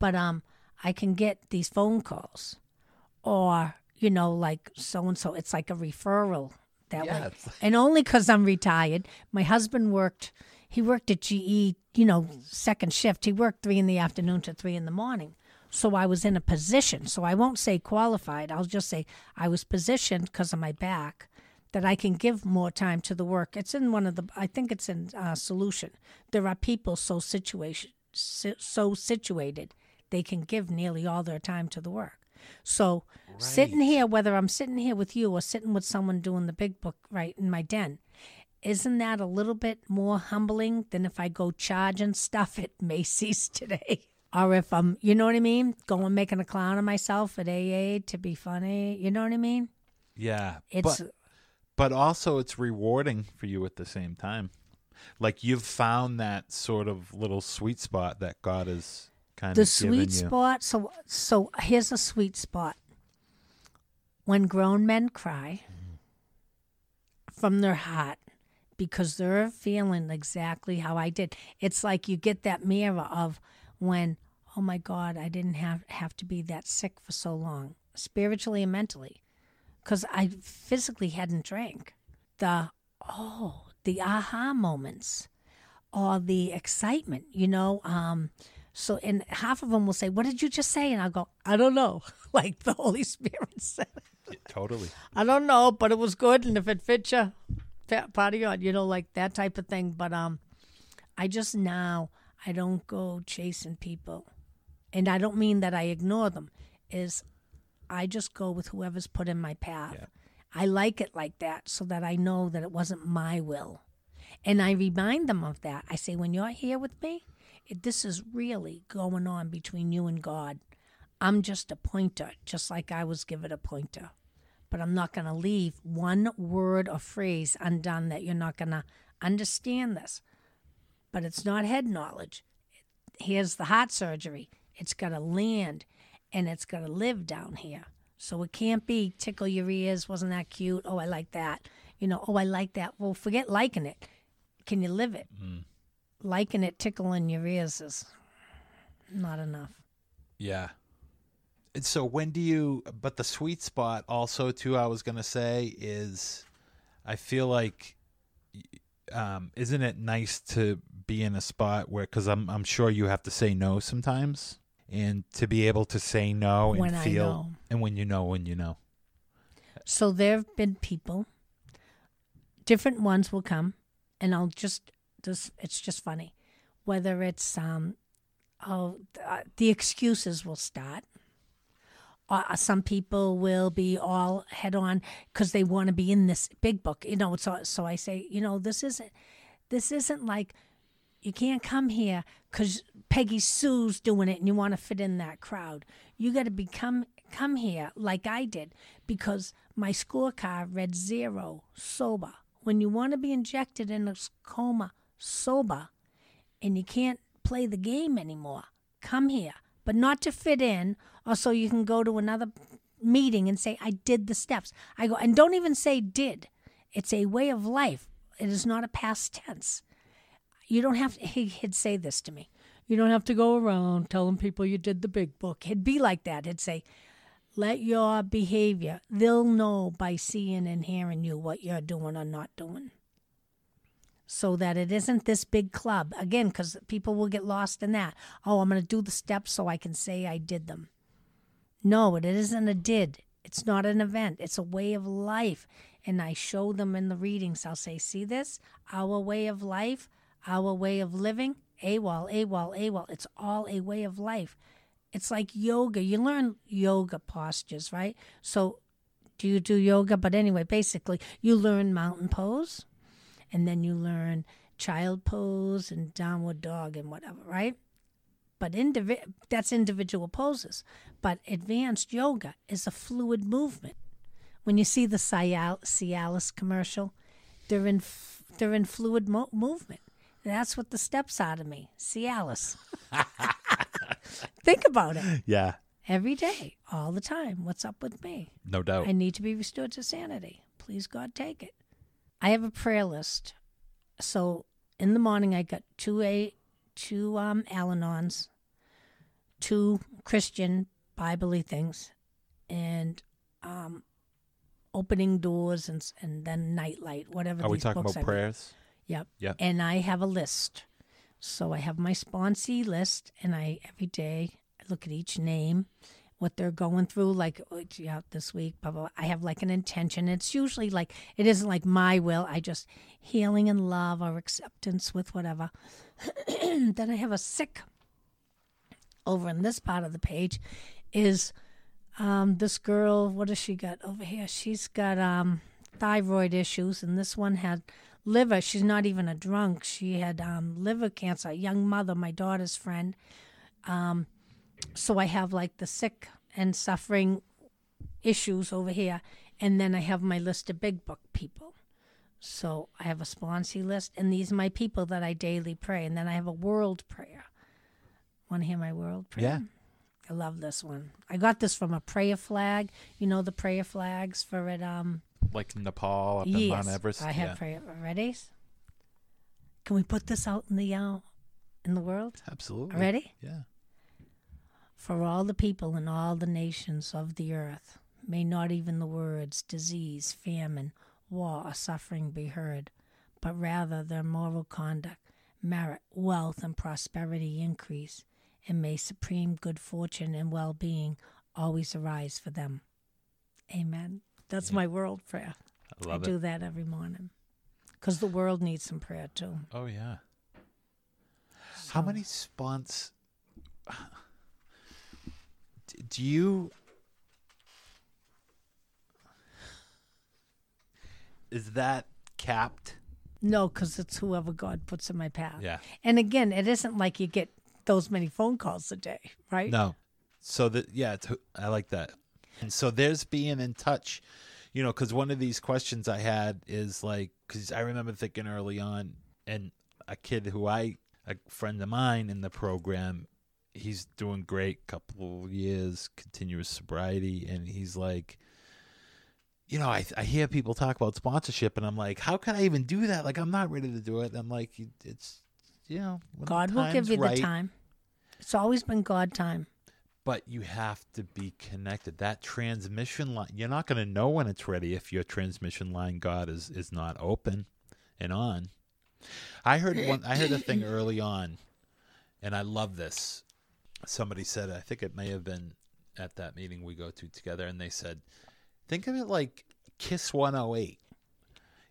But um I can get these phone calls or you know like so and so it's like a referral that Yeah, way. And only cuz I'm retired. My husband worked he worked at GE, you know, second shift. He worked 3 in the afternoon to 3 in the morning. So I was in a position. So I won't say qualified. I'll just say I was positioned because of my back that I can give more time to the work. It's in one of the, I think it's in uh, solution. There are people so situation, so situated, they can give nearly all their time to the work. So sitting here, whether I'm sitting here with you or sitting with someone doing the big book right in my den, isn't that a little bit more humbling than if I go charging stuff at Macy's today? Or if I'm, you know what I mean? Going making a clown of myself at AA to be funny. You know what I mean? Yeah. It's but, but also it's rewarding for you at the same time. Like you've found that sort of little sweet spot that God has kind the of given sweet spot so so here's a sweet spot when grown men cry from their heart because they're feeling exactly how I did. It's like you get that mirror of when, oh my God, I didn't have have to be that sick for so long, spiritually and mentally, because I physically hadn't drank. The oh, the aha moments, or the excitement, you know. Um, so, and half of them will say, "What did you just say?" And I'll go, "I don't know," like the Holy Spirit said. Yeah, totally. I don't know, but it was good, and if it fits you, party on, you know, like that type of thing. But um, I just now I don't go chasing people, and I don't mean that I ignore them. Is I just go with whoever's put in my path. Yeah. I like it like that, so that I know that it wasn't my will, and I remind them of that. I say, when you're here with me, this is really going on between you and God. I'm just a pointer, just like I was given a pointer but I'm not going to leave one word or phrase undone that you're not going to understand this. But it's not head knowledge. Here's the heart surgery. It's got to land and it's got to live down here. So it can't be tickle your ears. Wasn't that cute? Oh, I like that. You know, oh, I like that. Well, forget liking it. Can you live it? Mm. Liking it, tickling your ears is not enough. Yeah. And so when do you but the sweet spot also too I was going to say is I feel like um isn't it nice to be in a spot where cuz I'm I'm sure you have to say no sometimes and to be able to say no and When feel and when you know when you know. So there have been people, different ones will come, and I'll just It's just funny, whether it's um, oh, uh, the excuses will start. Uh, some people will be all head on because they want to be in this big book, you know. So, so I say, you know, this isn't, this isn't like you can't come here because Peggy Sue's doing it and you want to fit in that crowd. You got to become come here like I did because my scorecard read zero sober. When you want to be injected in a coma sober and you can't play the game anymore, come here, but not to fit in or so you can go to another meeting and say, I did the steps. I go, and don't even say did. It's a way of life. It is not a past tense. You don't have to, he, he'd say this to me. You don't have to go around telling people you did the big book. He'd be like that. He'd say let your behavior they'll know by seeing and hearing you what you're doing or not doing so that it isn't this big club again because people will get lost in that oh i'm going to do the steps so i can say i did them no it isn't a did it's not an event it's a way of life and i show them in the readings i'll say see this our way of life our way of living, AWOL, AWOL, AWOL. It's all a way of life. It's like yoga. You learn yoga postures, right? So, do you do yoga? But anyway, basically, you learn mountain pose, and then you learn child pose and downward dog and whatever, right? But indivi- that's individual poses. But advanced yoga is a fluid movement. When you see the Cial- Cialis commercial, they're in f- they're in fluid mo- movement. That's what the steps are to me. Cialis. Think about it. Yeah. Every day, all the time. What's up with me? No doubt. I need to be restored to sanity. Please, God, take it. I have a prayer list. So in the morning, I got two a two um Al-Anons, two Christian Bible things, and um opening doors and and then nightlight, whatever. Are we talking about I read. prayers? Yep. Yep. And I have a list. So I have my sponsee list, and I every day I look at each name, what they're going through. Like oh, yeah, this week, blah, blah, blah. I have like an intention. It's usually like it isn't like my will. I just healing and love or acceptance with whatever. then I have a sick. Over in this part of the page, is um, this girl. What has she got over here? She's got um, thyroid issues, and this one had liver. She's not even a drunk. She had um, liver cancer. Young mother, my daughter's friend. Um, so I have like the sick and suffering issues over here, and then I have my list of big book people. So I have a sponsee list, and these are my people that I daily pray, and then I have a world prayer. Want to hear my world prayer? Yeah. I love this one. I got this from a prayer flag. You know the prayer flags for it. Um, Like Nepal up in Mount Everest. I have yeah. prayer. Ready? Can we put this out in the uh, in the world? Absolutely. Ready? Yeah. For all the people in all the nations of the earth, may not even the words disease, famine, war, or suffering be heard, but rather their moral conduct, merit, wealth, and prosperity increase, and may supreme good fortune and well being always arise for them. Amen. That's my world prayer. I love I it. do that every morning because the world needs some prayer too. Oh yeah. How many spons? Do you? Is that capped? No, because it's whoever God puts in my path. Yeah. And again, it isn't like you get those many phone calls a day, right? No. So that yeah, it's, I like that. And so there's being in touch, you know, because one of these questions I had is like, because I remember thinking early on, and a kid who I, a friend of mine in the program, he's doing great, couple years continuous sobriety, and he's like. You know, I I hear people talk about sponsorship, and I'm like, how can I even do that? Like, I'm not ready to do it. I'm like, it's, you know, God will give you right, the time. It's always been God time. But you have to be connected. That transmission line, you're not going to know when it's ready if your transmission line, God, is, is not open and on. I heard one. I heard a thing early on, and I love this. Somebody said, I think it may have been at that meeting we go to together, and they said, think of it like Kiss 108.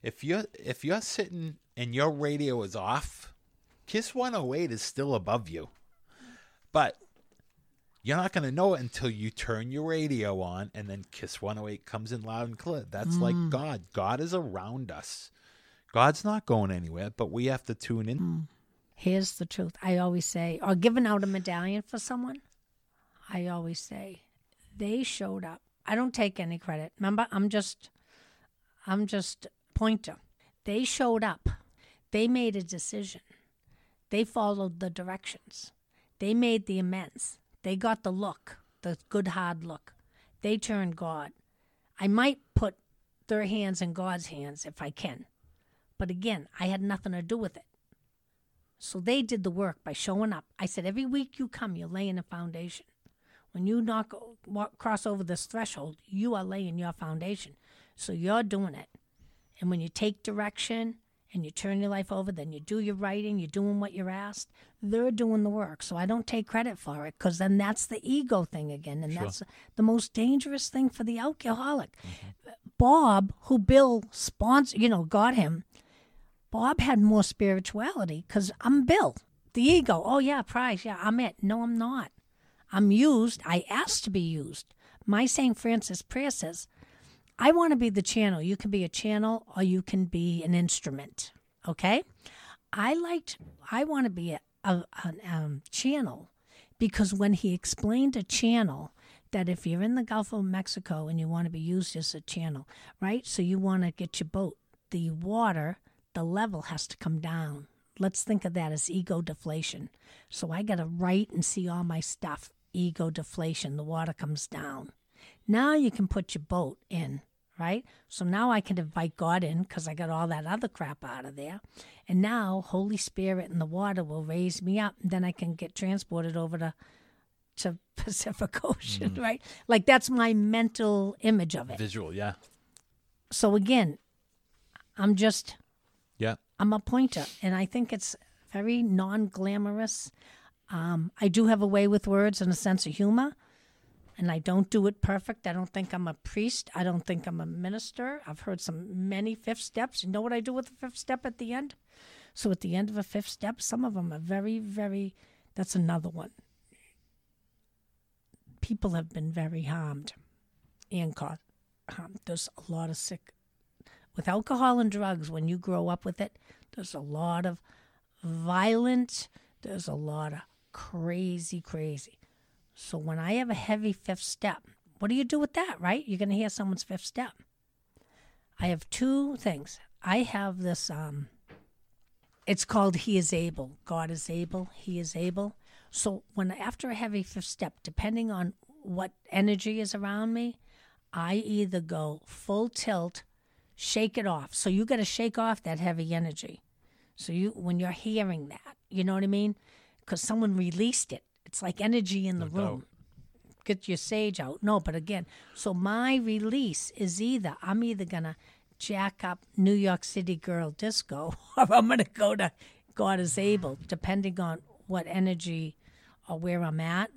If you're if you're sitting and your radio is off, Kiss 108 is still above you, but you're not going to know it until you turn your radio on and then Kiss 108 comes in loud and clear. That's like mm. God. God is around us. God's not going anywhere, but we have to tune in. Mm. Here's the truth. I always say, or giving out a medallion for someone, I always say, they showed up. I don't take any credit. Remember, I'm just, I'm just pointer. They showed up. They made a decision. They followed the directions. They made the amends. They got the look, the good hard look. They turned God. I might put their hands in God's hands if I can. But again, I had nothing to do with it. So they did the work by showing up. I said, every week you come, you're laying a foundation. When you knock, walk, cross over this threshold, you are laying your foundation. So you're doing it. And when you take direction and you turn your life over, then you do your writing, you're doing what you're asked, they're doing the work. So I don't take credit for it because then that's the ego thing again. And that's the most dangerous thing for the alcoholic. Mm-hmm. Bob, who Bill sponsored, you know, got him, Bob had more spirituality because I'm Bill, the ego. Oh, yeah, prize. Yeah, I'm it. No, I'm not. I'm used. I asked to be used. My St. Francis prayer says, I want to be the channel. You can be a channel or you can be an instrument. Okay? I liked, I want to be a, a, a um, channel because when he explained a channel, that if you're in the Gulf of Mexico and you want to be used as a channel, right? So you want to get your boat, the water, the level has to come down. Let's think of that as ego deflation. So I got to write and see all my stuff. Ego deflation, the water comes down. Now you can put your boat in, right? So now I can invite God in because I got all that other crap out of there. And now Holy Spirit and the water will raise me up. And then I can get transported over to to Pacific Ocean, mm-hmm. right? Like that's my mental image of it. Visual, yeah. So again, I'm just. I'm a pointer, and I think it's very non-glamorous. Um, I do have a way with words and a sense of humor, and I don't do it perfect. I don't think I'm a priest. I don't think I'm a minister. I've heard some many fifth steps. You know what I do with the fifth step at the end? So at the end of a fifth step, some of them are very, very. That's another one. People have been very harmed and caught. Um, there's a lot of sick with alcohol and drugs, when you grow up with it, there's a lot of violent, there's a lot of crazy, crazy. So when I have a heavy fifth step, what do you do with that, right? You're going to hear someone's fifth step. I have two things. I have this, um, it's called He is Able. God is able. He is able. So when after a heavy fifth step, depending on what energy is around me, I either go full tilt shake it off. So you got to shake off that heavy energy. So you when you're hearing that, you know what I mean? Because someone released it. It's like energy in the No room. Get your sage out. No, but again, so my release is either I'm either gonna jack up New York City girl disco, or I'm gonna go to God is able, depending on what energy or where I'm at,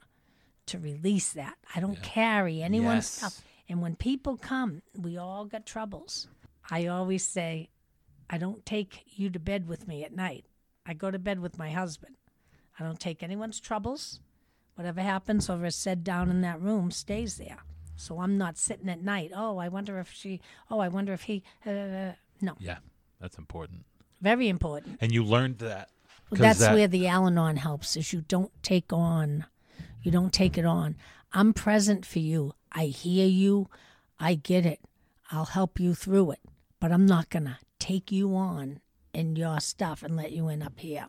to release that. I don't carry anyone's Yes. stuff. And when people come, we all got troubles. I always say, I don't take you to bed with me at night. I go to bed with my husband. I don't take anyone's troubles. Whatever happens over said down in that room stays there. So I'm not sitting at night. Oh, I wonder if she. Oh, I wonder if he. Uh, no, Yeah. That's important. very important. And you learned that. That's that- where the Al-Anon helps. Is you don't take on, you don't take it on. I'm present for you. I hear you. I get it. I'll help you through it. But I'm not gonna take you on in your stuff and let you in up here.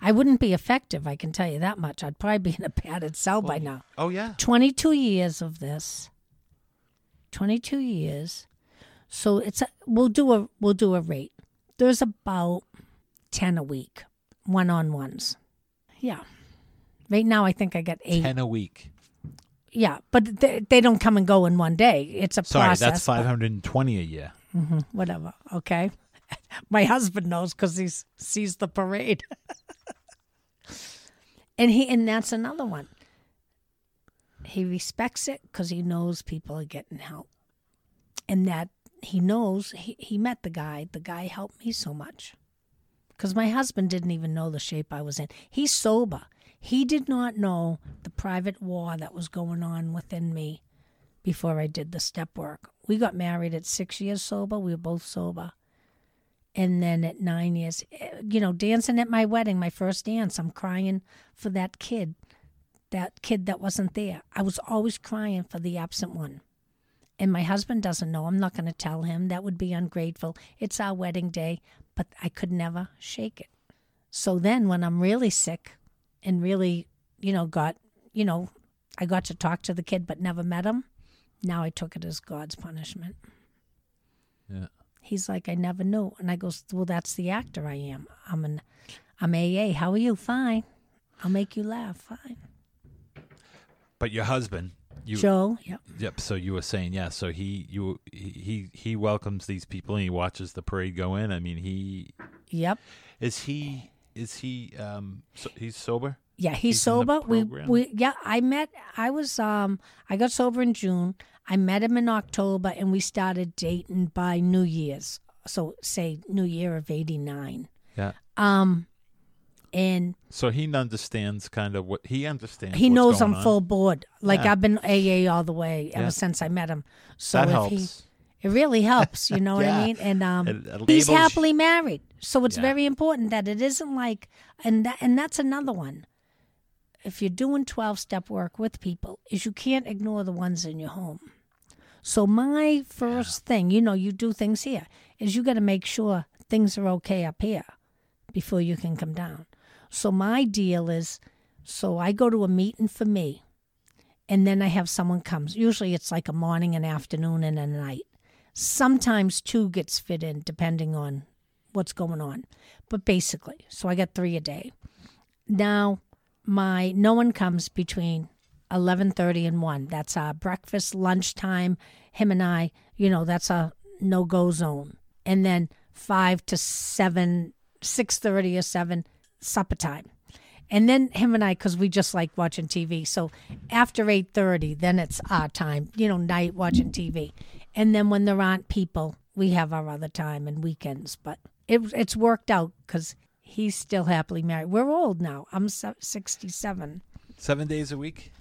I wouldn't be effective. I can tell you that much. I'd probably be in a padded cell by now. Oh yeah. 22 years of this 22 years so it's a, we'll do a we'll do a rate there's about 10 a week one-on-ones yeah Right now, I think I get eight. Ten a week. Yeah, but they, they don't come and go in one day. It's a Sorry, process. that's five hundred and twenty a year. but Whatever. Okay. My husband knows because he sees the parade. and he and that's another one. He respects it because he knows people are getting help, and that he knows he, he met the guy. The guy helped me so much because my husband didn't even know the shape I was in. He's sober. He did not know the private war that was going on within me before I did the step work. We got married at six years sober. We were both sober. And then at nine years, eh, you know, dancing at my wedding, my first dance, I'm crying for that kid, that kid that wasn't there. I was always crying for the absent one. And my husband doesn't know. I'm not going to tell him. That would be ungrateful. It's our wedding day, but I could never shake it. So then when I'm really sick and really, you know, got, you know, I got to talk to the kid but never met him, now I took it as God's punishment. Yeah. He's like, I never knew. And I goes, Well, that's the actor I am. I'm an I'm AA. How are you? Fine. I'll make you laugh. Fine. But your husband, you Joe, yep. Yep. So you were saying, yeah. So he, you, he, he welcomes these people and he watches the parade go in. I mean, he Yep. is he is he um so he's sober. Yeah, he's, He's sober. We we yeah, I met I was um I got sober in June. I met him in October and we started dating by New Year's. So say New Year of 89. Yeah. Um and So he understands kind of what he understands. he knows I'm on. full board. Like Yeah. I've been AA all the way ever Yeah. since I met him. So that if helps. he it really helps, you know what I mean? And um it he's happily married. So it's Yeah. very important that it isn't like and that, and that's another one. If you're doing 12 step work with people is you can't ignore the ones in your home. So my first thing, you know, you do things here is you got to make sure things are okay up here before you can come down. So my deal is so I go to a meeting for me and then I have someone comes. Usually it's like a morning, an afternoon, and a night. Sometimes two gets fit in depending on what's going on. But basically, so I get three a day. Now, my no one comes between 11:30 and 1. That's our breakfast, lunchtime, him and I, you know, that's a no-go zone. And then 5 to 7, 6:30 or 7 supper time. And then him and I, because we just like watching TV. So after eight thirty, then it's our time. You know, night watching TV. And then when there aren't people, we have our other time and weekends. But it it's worked out because he's still happily married. We're old now. I'm sixty-seven seven days a week.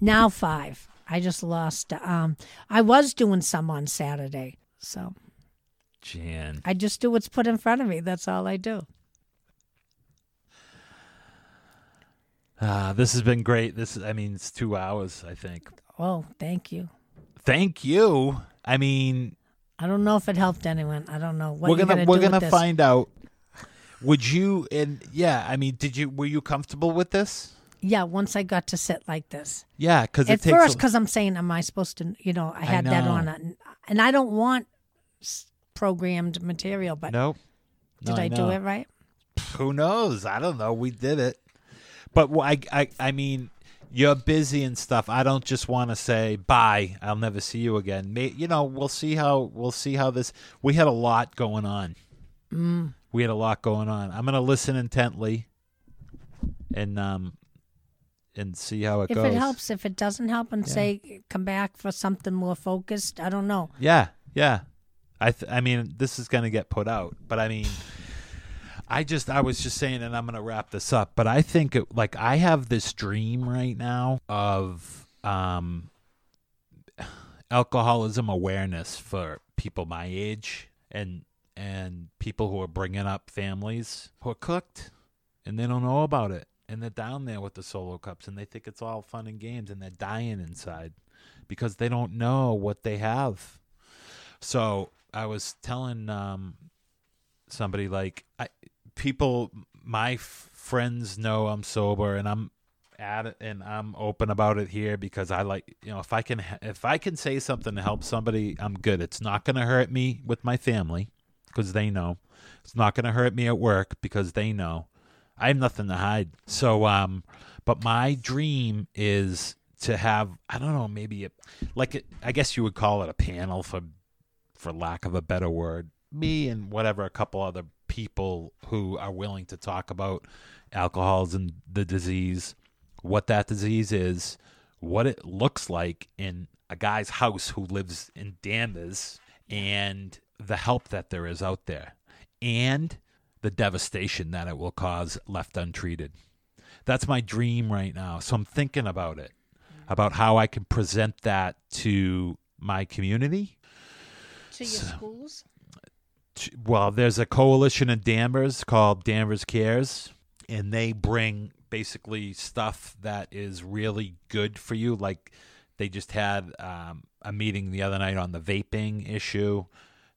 now. Five. I just lost. Um, I was doing some on Saturday, so Jan. I just do what's put in front of me. That's all I do. Ah, this has been great. This is, I mean, it's two hours. I think. Oh, thank you. Thank you. I mean, I don't know if it helped anyone. I don't know what we're gonna, gonna, we're do gonna find out. Would you and yeah? I mean, did you were you comfortable with this? Yeah, once I got to sit like this. Yeah, because it At first, because I'm saying, am I supposed to, you know, I had that know. on it. And, I don't want programmed material, but nope. did No, I, do it right? Who knows? I don't know. We did it, but I, I, I mean, you're busy and stuff. I don't just want to say bye. I'll never see you again. May, you know, we'll see how we'll see how this. We had a lot going on. Mm. We had a lot going on. I'm gonna listen intently, and um, and see how it If goes. If it helps, if it doesn't help, and Yeah. say, come back for something more focused, I don't know. Yeah, yeah. I th- I mean, this is going to get put out, but I mean, I just I was just saying, and I'm going to wrap this up. But I think it, like I have this dream right now of um alcoholism awareness for people my age and and people who are bringing up families who are cooked and they don't know about it and they're down there with the solo cups and they think it's all fun and games and they're dying inside because they don't know what they have so i was telling um somebody like I, people my f- friends know i'm sober and i'm at it and i'm open about it here because i like you know if i can if i can say something to help somebody i'm good it's not going to hurt me with my family because they know it's not going to hurt me at work because they know I have nothing to hide. So, um, but my dream is to have I don't know maybe a, like it, I guess you would call it a panel for for lack of a better word. Me and whatever a couple other people who are willing to talk about alcoholism, the disease, what that disease is, what it looks like in a guy's house who lives in Danvers, and the help that there is out there, and the devastation that it will cause left untreated. That's my dream right now. So I'm thinking about it, about how I can present that to my community. To your schools? Well, there's a coalition in Danvers called Danvers Cares, and they bring basically stuff that is really good for you. Like they just had um, a meeting the other night on the vaping issue.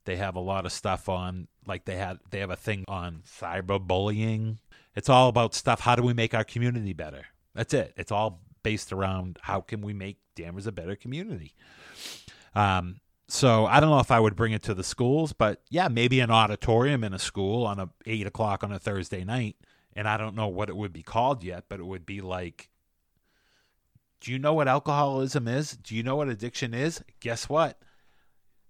They have a lot of stuff on, like they had, they have a thing on cyberbullying. It's all about stuff. How do we make our community better? That's it. It's all based around how can we make Danvers a better community. Um, so I don't know if I would bring it to the schools, but yeah, maybe an auditorium in a school on a eight o'clock on a Thursday night. And I don't know what it would be called yet, but it would be like, do you know what alcoholism is? Do you know what addiction is? Guess what?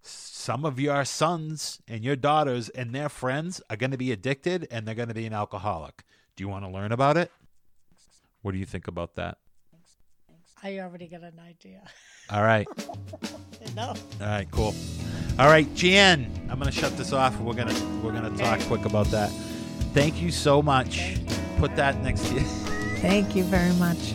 Some of your sons and your daughters and their friends are going to be addicted and they're going to be an alcoholic. Do you want to learn about it? What do you think about that? I already got an idea. All right. Enough. All right, cool. All right, Jan, I'm gonna shut this off. We're gonna we're gonna talk quick about that. Thank you so much. Put that next to you. Thank you very much.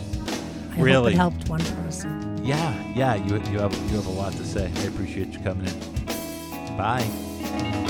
I hope Really? it helped one person. yeah, yeah. You you have you have a lot to say. I appreciate you coming in. Bye.